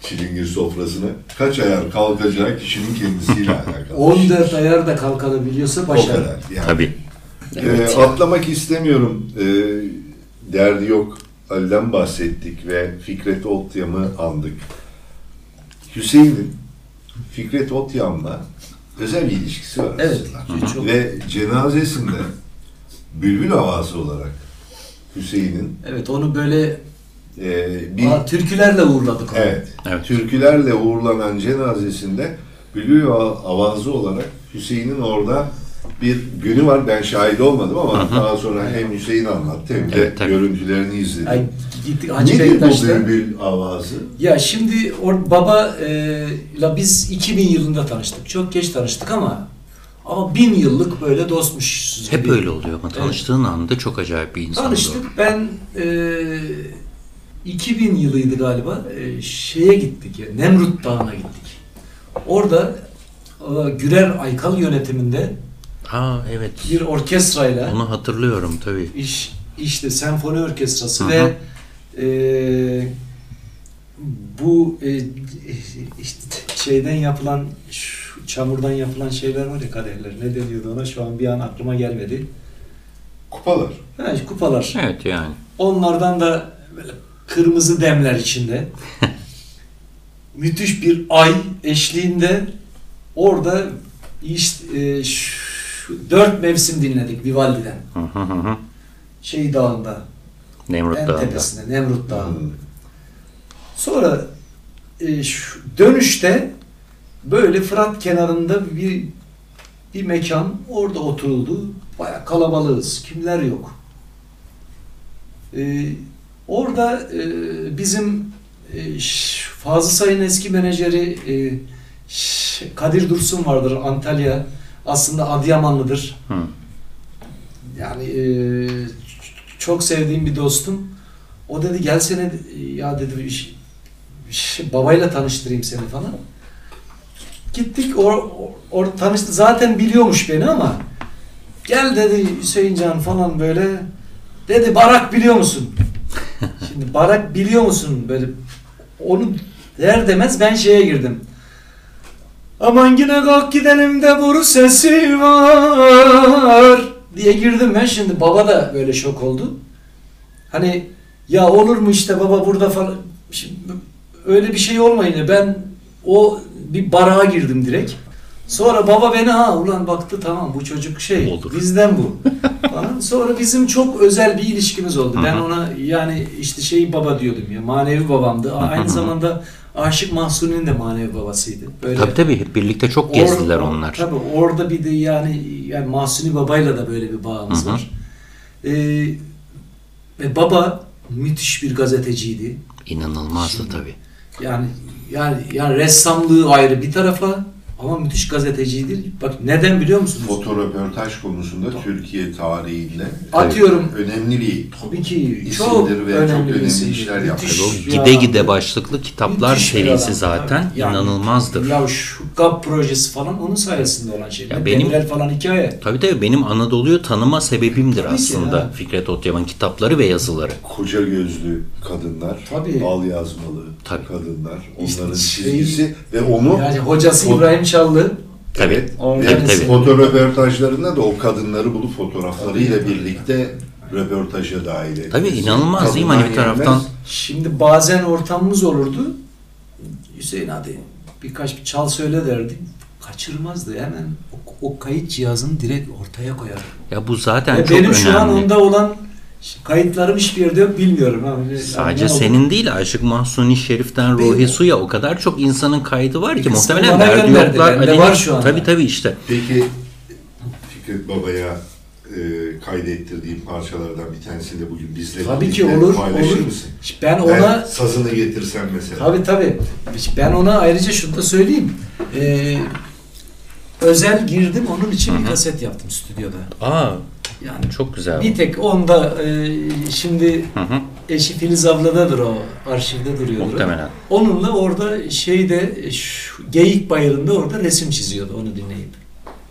çilingir sofrasına. Kaç ayar kalkacağı kişinin kendisiyle alakalı. 14 ayar da kalkabiliyorsa O başarı. kadar. Yani. Tabii. Ee, atlamak istemiyorum. Ee, derdi yok. Ali'den bahsettik ve Fikret Otyam'ı andık. Hüseyin'in Fikret Otyam'la özel bir ilişkisi var Evet. aslında. Çok, Ve cenazesinde bülbül havası olarak Hüseyin'in evet onu böyle e, bir Aa, türkülerle uğurladık onu. evet, Evet. türkülerle uğurlanan cenazesinde bülbül avazı olarak Hüseyin'in orada bir günü var. Ben şahit olmadım ama daha sonra hem Hüseyin anlattı hem de Evet, tabii. görüntülerini izledim. Ay, gittik Hacı Nedir bu Bektaş'ta. bülbül avazı? Ya şimdi or, baba e, la biz 2000 yılında tanıştık. Çok geç tanıştık ama ama bin yıllık böyle dostmuşuz. Hep gibi. öyle oluyor ama tanıştığın anda çok acayip bir insan. Tanıştık. Ben e, 2000 yılıydı galiba. E, şeye gittik ya. Nemrut Dağı'na gittik. Orada e, Gürer Aykal yönetiminde Aa evet. bir orkestrayla Onu hatırlıyorum tabii. iş işte senfoni orkestrası Hı hı. ve e, bu e, işte şeyden yapılan şu çamurdan yapılan şeyler var ya kadehler ne deniyordu ona şu an bir an aklıma gelmedi. Kupalar. Ha, kupalar. Evet yani. Onlardan da böyle kırmızı demler içinde müthiş bir ay eşliğinde orada işte, e, şu, dört mevsim dinledik Vivaldi'den. Hı hı. Şey dağında, Nemrut en Dağı'nda. tepesinde, Nemrut Dağı'nın. Hmm. Sonra e, şu dönüşte böyle Fırat kenarında bir bir mekan orada oturuldu. Baya kalabalığız. Kimler yok. E, orada e, bizim e, Fazıl Say'ın eski menajeri e, Kadir Dursun vardır Antalya. Aslında Adıyamanlıdır. Hı. Yani e, çok sevdiğim bir dostum. O dedi gelsene ya dedi iş- iş- babayla tanıştırayım seni falan. Gittik or, or, or- tanıştı zaten biliyormuş beni ama gel dedi Hüseyin Can falan böyle dedi Barak biliyor musun? Şimdi Barak biliyor musun böyle onu der demez ben şeye girdim. Aman yine kalk gidelim de boru sesi var diye girdim ben şimdi baba da böyle şok oldu. Hani ya olur mu işte baba burada falan Şimdi öyle bir şey olmayınca ben o bir barağa girdim direkt. Sonra baba beni ha ulan baktı tamam bu çocuk şey Olur. bizden bu. falan. Sonra bizim çok özel bir ilişkimiz oldu. Ben Hı hı. ona yani işte şey baba diyordum ya manevi babamdı. Aynı zamanda Aşık Mahsuni'nin de manevi babasıydı. Böyle Tabii tabii hep birlikte çok gezdiler onlar. Tabii orada bir de yani yani Mahsuni babayla da böyle bir bağımız Hı hı. var. Ee, ve baba müthiş bir gazeteciydi. İnanılmazdı Şimdi- tabii. Yani yani yani ressamlığı ayrı bir tarafa ama müthiş gazeteciydi. Bak neden biliyor musunuz? Fotoröportaj konusunda Türkiye tarihinde Atıyorum. önemli bir Tabii ki İsimdir çok ve çok önemli, bir önemli isim. işler yaptı. Gide gide başlıklı kitaplar Müthiş serisi adam. zaten Yani- inanılmazdır. Ya şu GAP projesi falan onun sayesinde olan şeyler. Ya benim- Demirel falan hikaye. Tabii tabii benim Anadolu'yu tanıma sebebimdir Tabii aslında ya. Fikret Otyam'ın kitapları ve yazıları. koca gözlü kadınlar, Tabii. al yazmalı Tabii. kadınlar, İşte onların şey- çizgisi ve onu Yani hocası İbrahim Çallı Tabii. Tabii, tabii. Fotoröportajlarında da o kadınları bulup fotoğraflarıyla birlikte röportaja dahil ediyor. Tabii, inanılmaz değil mi? Hani bir taraftan- Şimdi bazen ortamımız olurdu. Hüseyin hadi birkaç bir çal söyle derdi. Kaçırmazdı hemen o, o kayıt cihazını direkt ortaya koyar. Ya bu zaten Ve çok benim şu an önemli. onda olan kayıtlarım hiçbir yerde yok bilmiyorum. Abi. Sadece Yani ne senin değil Aşık Mahsuni Şerif'ten Değil Ruhi mi? Su'ya o kadar çok insanın kaydı var ki kısmı muhtemelen derdi yoklar. Ali'nin- var şu anda. Tabii tabii işte. Peki Fikret Baba'ya e, kaydettirdiğim parçalardan bir tanesini de bugün bizle Tabii ki olur, paylaşır olur. mısın? Ben Ben ona sazını getirsen mesela. Tabii tabii. Ben ona ayrıca şunu da söyleyeyim. Ee, özel girdim onun için bir kaset yaptım stüdyoda. Aa Yani Çok güzel. bir tek onda e, şimdi Hı hı. eşi Filiz abladadır o arşivde duruyordur. o. Muhtemelen. Onunla orada şeyde şu Geyik Bayırı'nda orada resim çiziyordu onu dinleyip.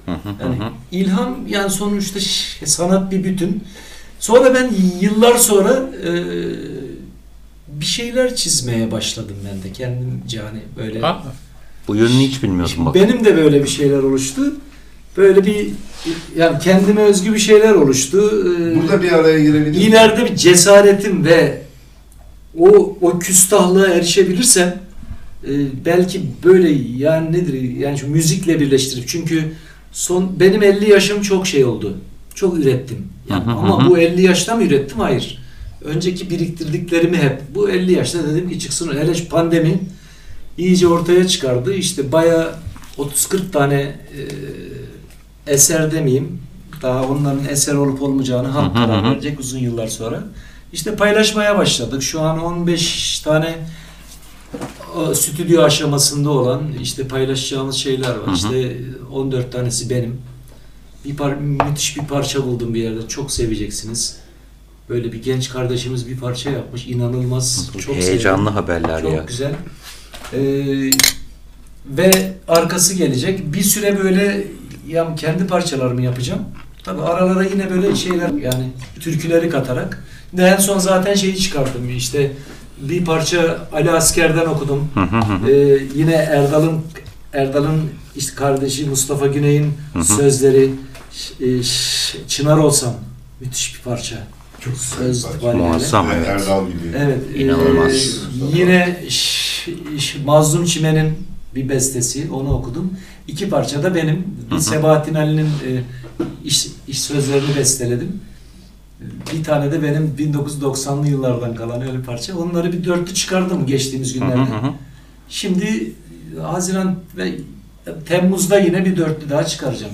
Hı hı, Yani hı ilham yani sonuçta sanat bir bütün. Sonra ben yıllar sonra e, bir şeyler çizmeye başladım ben de kendimce hani böyle. Aa, bu yönünü hiç bilmiyordum bak. Benim de böyle bir şeyler oluştu. Böyle bir yani kendime özgü bir şeyler oluştu. Ee, Burada bir araya girebilir ileride bir cesaretim ve o o küstahlığa erişebilirsem e, belki böyle yani nedir yani şu müzikle birleştirip çünkü son benim 50 yaşım çok şey oldu. Çok ürettim. Yani Hı hı ama hı. bu 50 yaşta mı ürettim? Hayır. Önceki biriktirdiklerimi hep bu 50 yaşta dedim ki çıksın hele pandemi iyice ortaya çıkardı. İşte baya 30-40 tane e, eser demeyeyim. Daha onların eser olup olmayacağını halk karar verecek uzun yıllar sonra. İşte paylaşmaya başladık. Şu an 15 tane stüdyo aşamasında olan işte paylaşacağımız şeyler var. Hı hı. İşte 14 tanesi benim. Bir par müthiş bir parça buldum bir yerde. Çok seveceksiniz. Böyle bir genç kardeşimiz bir parça yapmış. İnanılmaz. Çok heyecanlı sevdim. haberler Çok ya. güzel. Ee, ve arkası gelecek. Bir süre böyle ya kendi parçalarımı yapacağım. Tabi aralara yine böyle şeyler yani türküleri katarak. De en son zaten şeyi çıkarttım işte bir parça Ali Asker'den okudum. Hı hı hı hı. Ee, yine Erdal'ın Erdal'ın işte kardeşi Mustafa Güney'in sözleri e, Çınar olsam müthiş bir parça. Çok Söz itibariyle. Muazzam evet. Erdal gibi. Evet. İnanılmaz. e, yine Ş- Ş- Mazlum Çimen'in bir bestesi onu okudum. İki parça da benim. Hı hı. Bir Sebahattin Ali'nin e, iş, iş sözlerini besteledim. Bir tane de benim 1990'lı yıllardan kalan öyle parça. Onları bir dörtlü çıkardım geçtiğimiz hı günlerde. hı hı. Şimdi Haziran ve Temmuz'da yine bir dörtlü daha çıkaracağım.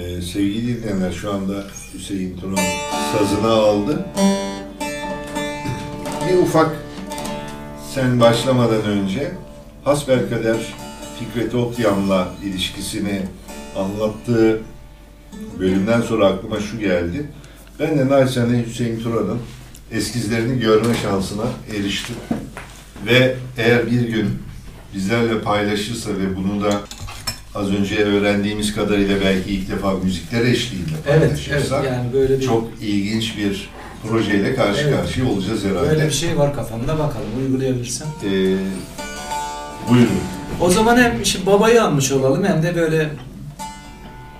Ee, sevgili dinleyenler şu anda Hüseyin Turan sazını aldı. Bir ufak sen başlamadan önce hasbelkader Fikret Okyam'la ilişkisini anlattığı bölümden sonra aklıma şu geldi. Ben de naçizane Hüseyin Turan'ın eskizlerini görme şansına eriştim. Ve eğer bir gün bizlerle paylaşırsa ve bunu da az önce öğrendiğimiz kadarıyla belki ilk defa müzikler eşliğinde Evet, evet. paylaşırsa Yani böyle bir çok ilginç bir projeyle karşı Evet. karşıya olacağız herhalde. böyle bir şey var kafamda bakalım uygulayabilirsem. Ee, buyurun. O zaman hem şimdi babayı almış olalım hem de böyle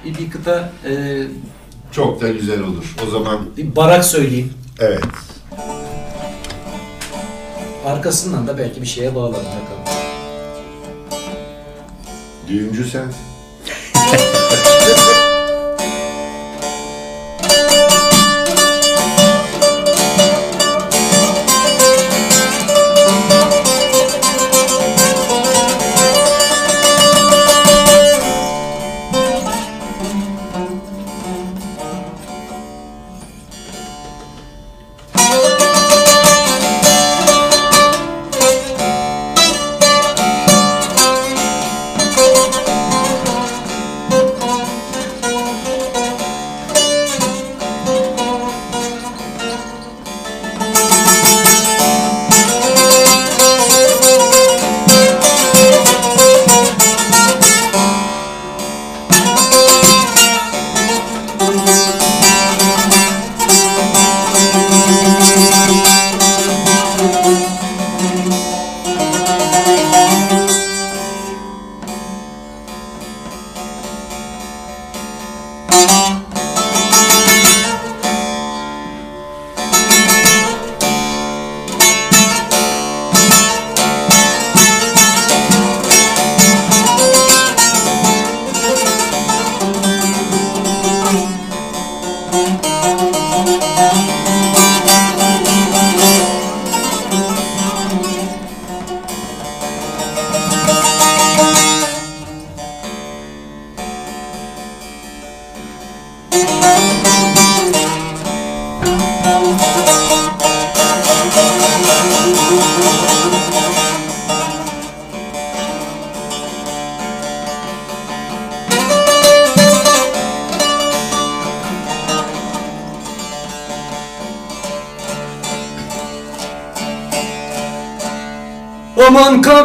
bir, bir kıta e, Çok da güzel olur. O zaman bir barak söyleyeyim. evet. Arkasından da belki bir şeye bağlarım bakalım. Düğüncü sen.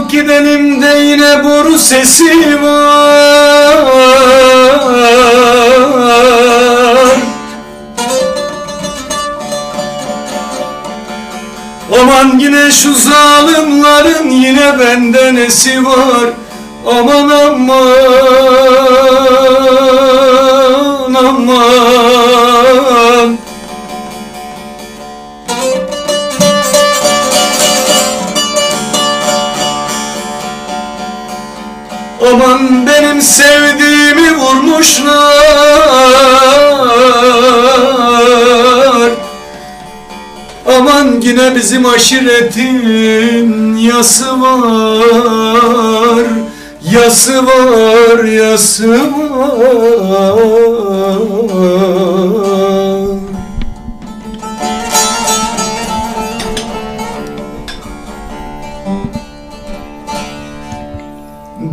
Aman kalk gidelim de yine boru sesi var. Aman yine şu zalimlerin yine bende nesi var? Aman aman aman yine bizim aşiretin yası var. Yası var, yası var.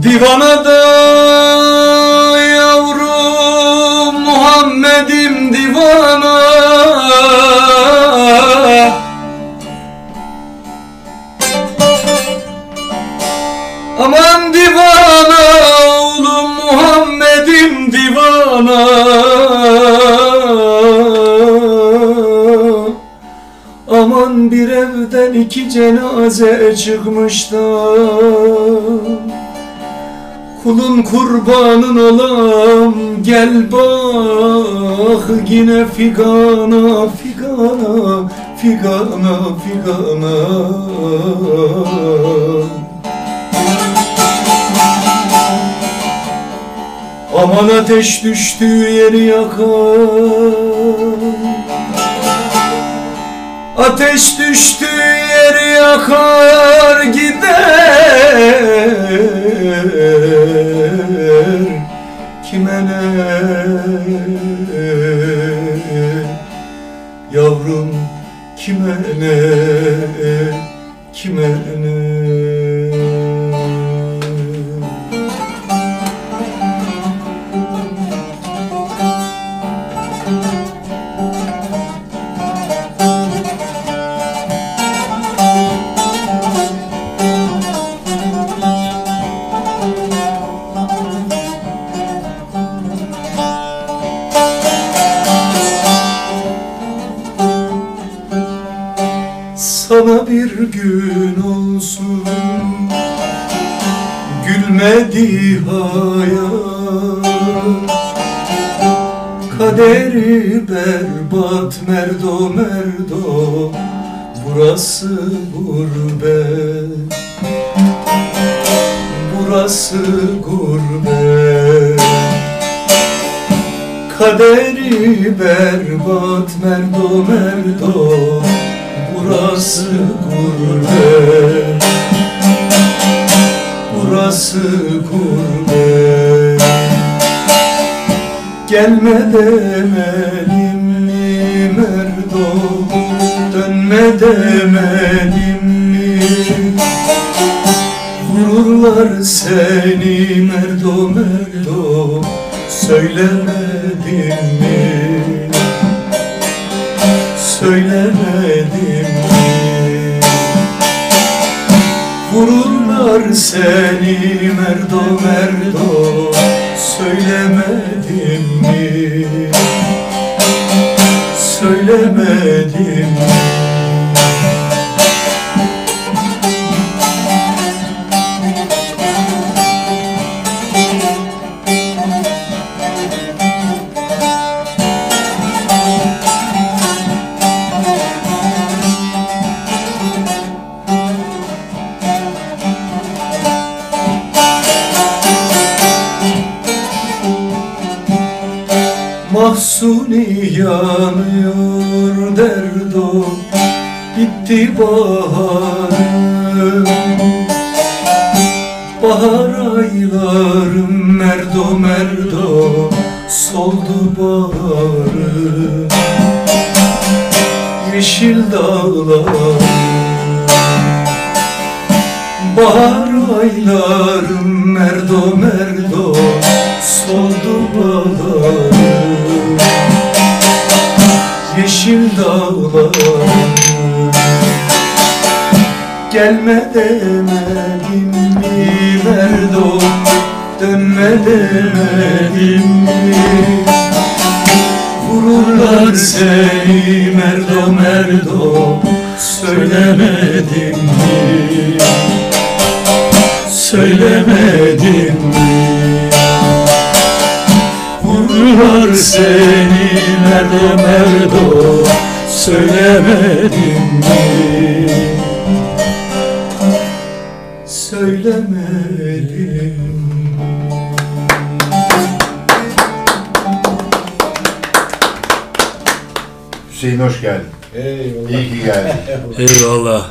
Divana da yavrum Muhammed'im divana iki cenaze çıkmışlar Kulun kurbanın olam gel bak yine figana figana figana figana. Aman ateş düştüğü yeri yakar Ateş yeri yakar gider. Kime ne? Yavrum kime ne? Kime ne berbat merdo merdo. Burası gurbet. Burası gurbet. Kaderi berbat merdo merdo. Burası gurbet. Burası gurbet. Gelme demedim Dönme demedim mi? Vururlar seni merdo merdo Söylemedim mi? Söylemedim mi? Vururlar seni merdo merdo yanıyor derdo Bitti baharım. Bahar aylarım merdo merdo Soldu baharım. Yeşil dağlar Bahar aylarım Gelme demedim mi Merdo Dönme demedim mi Vururlar seni Merdo Merdo. Söylemedim mi Söylemedim mi Vururlar seni Merdo Merdo. Söylemedim mi hoş geldin. Eyvallah. İyi ki geldin. Eyvallah.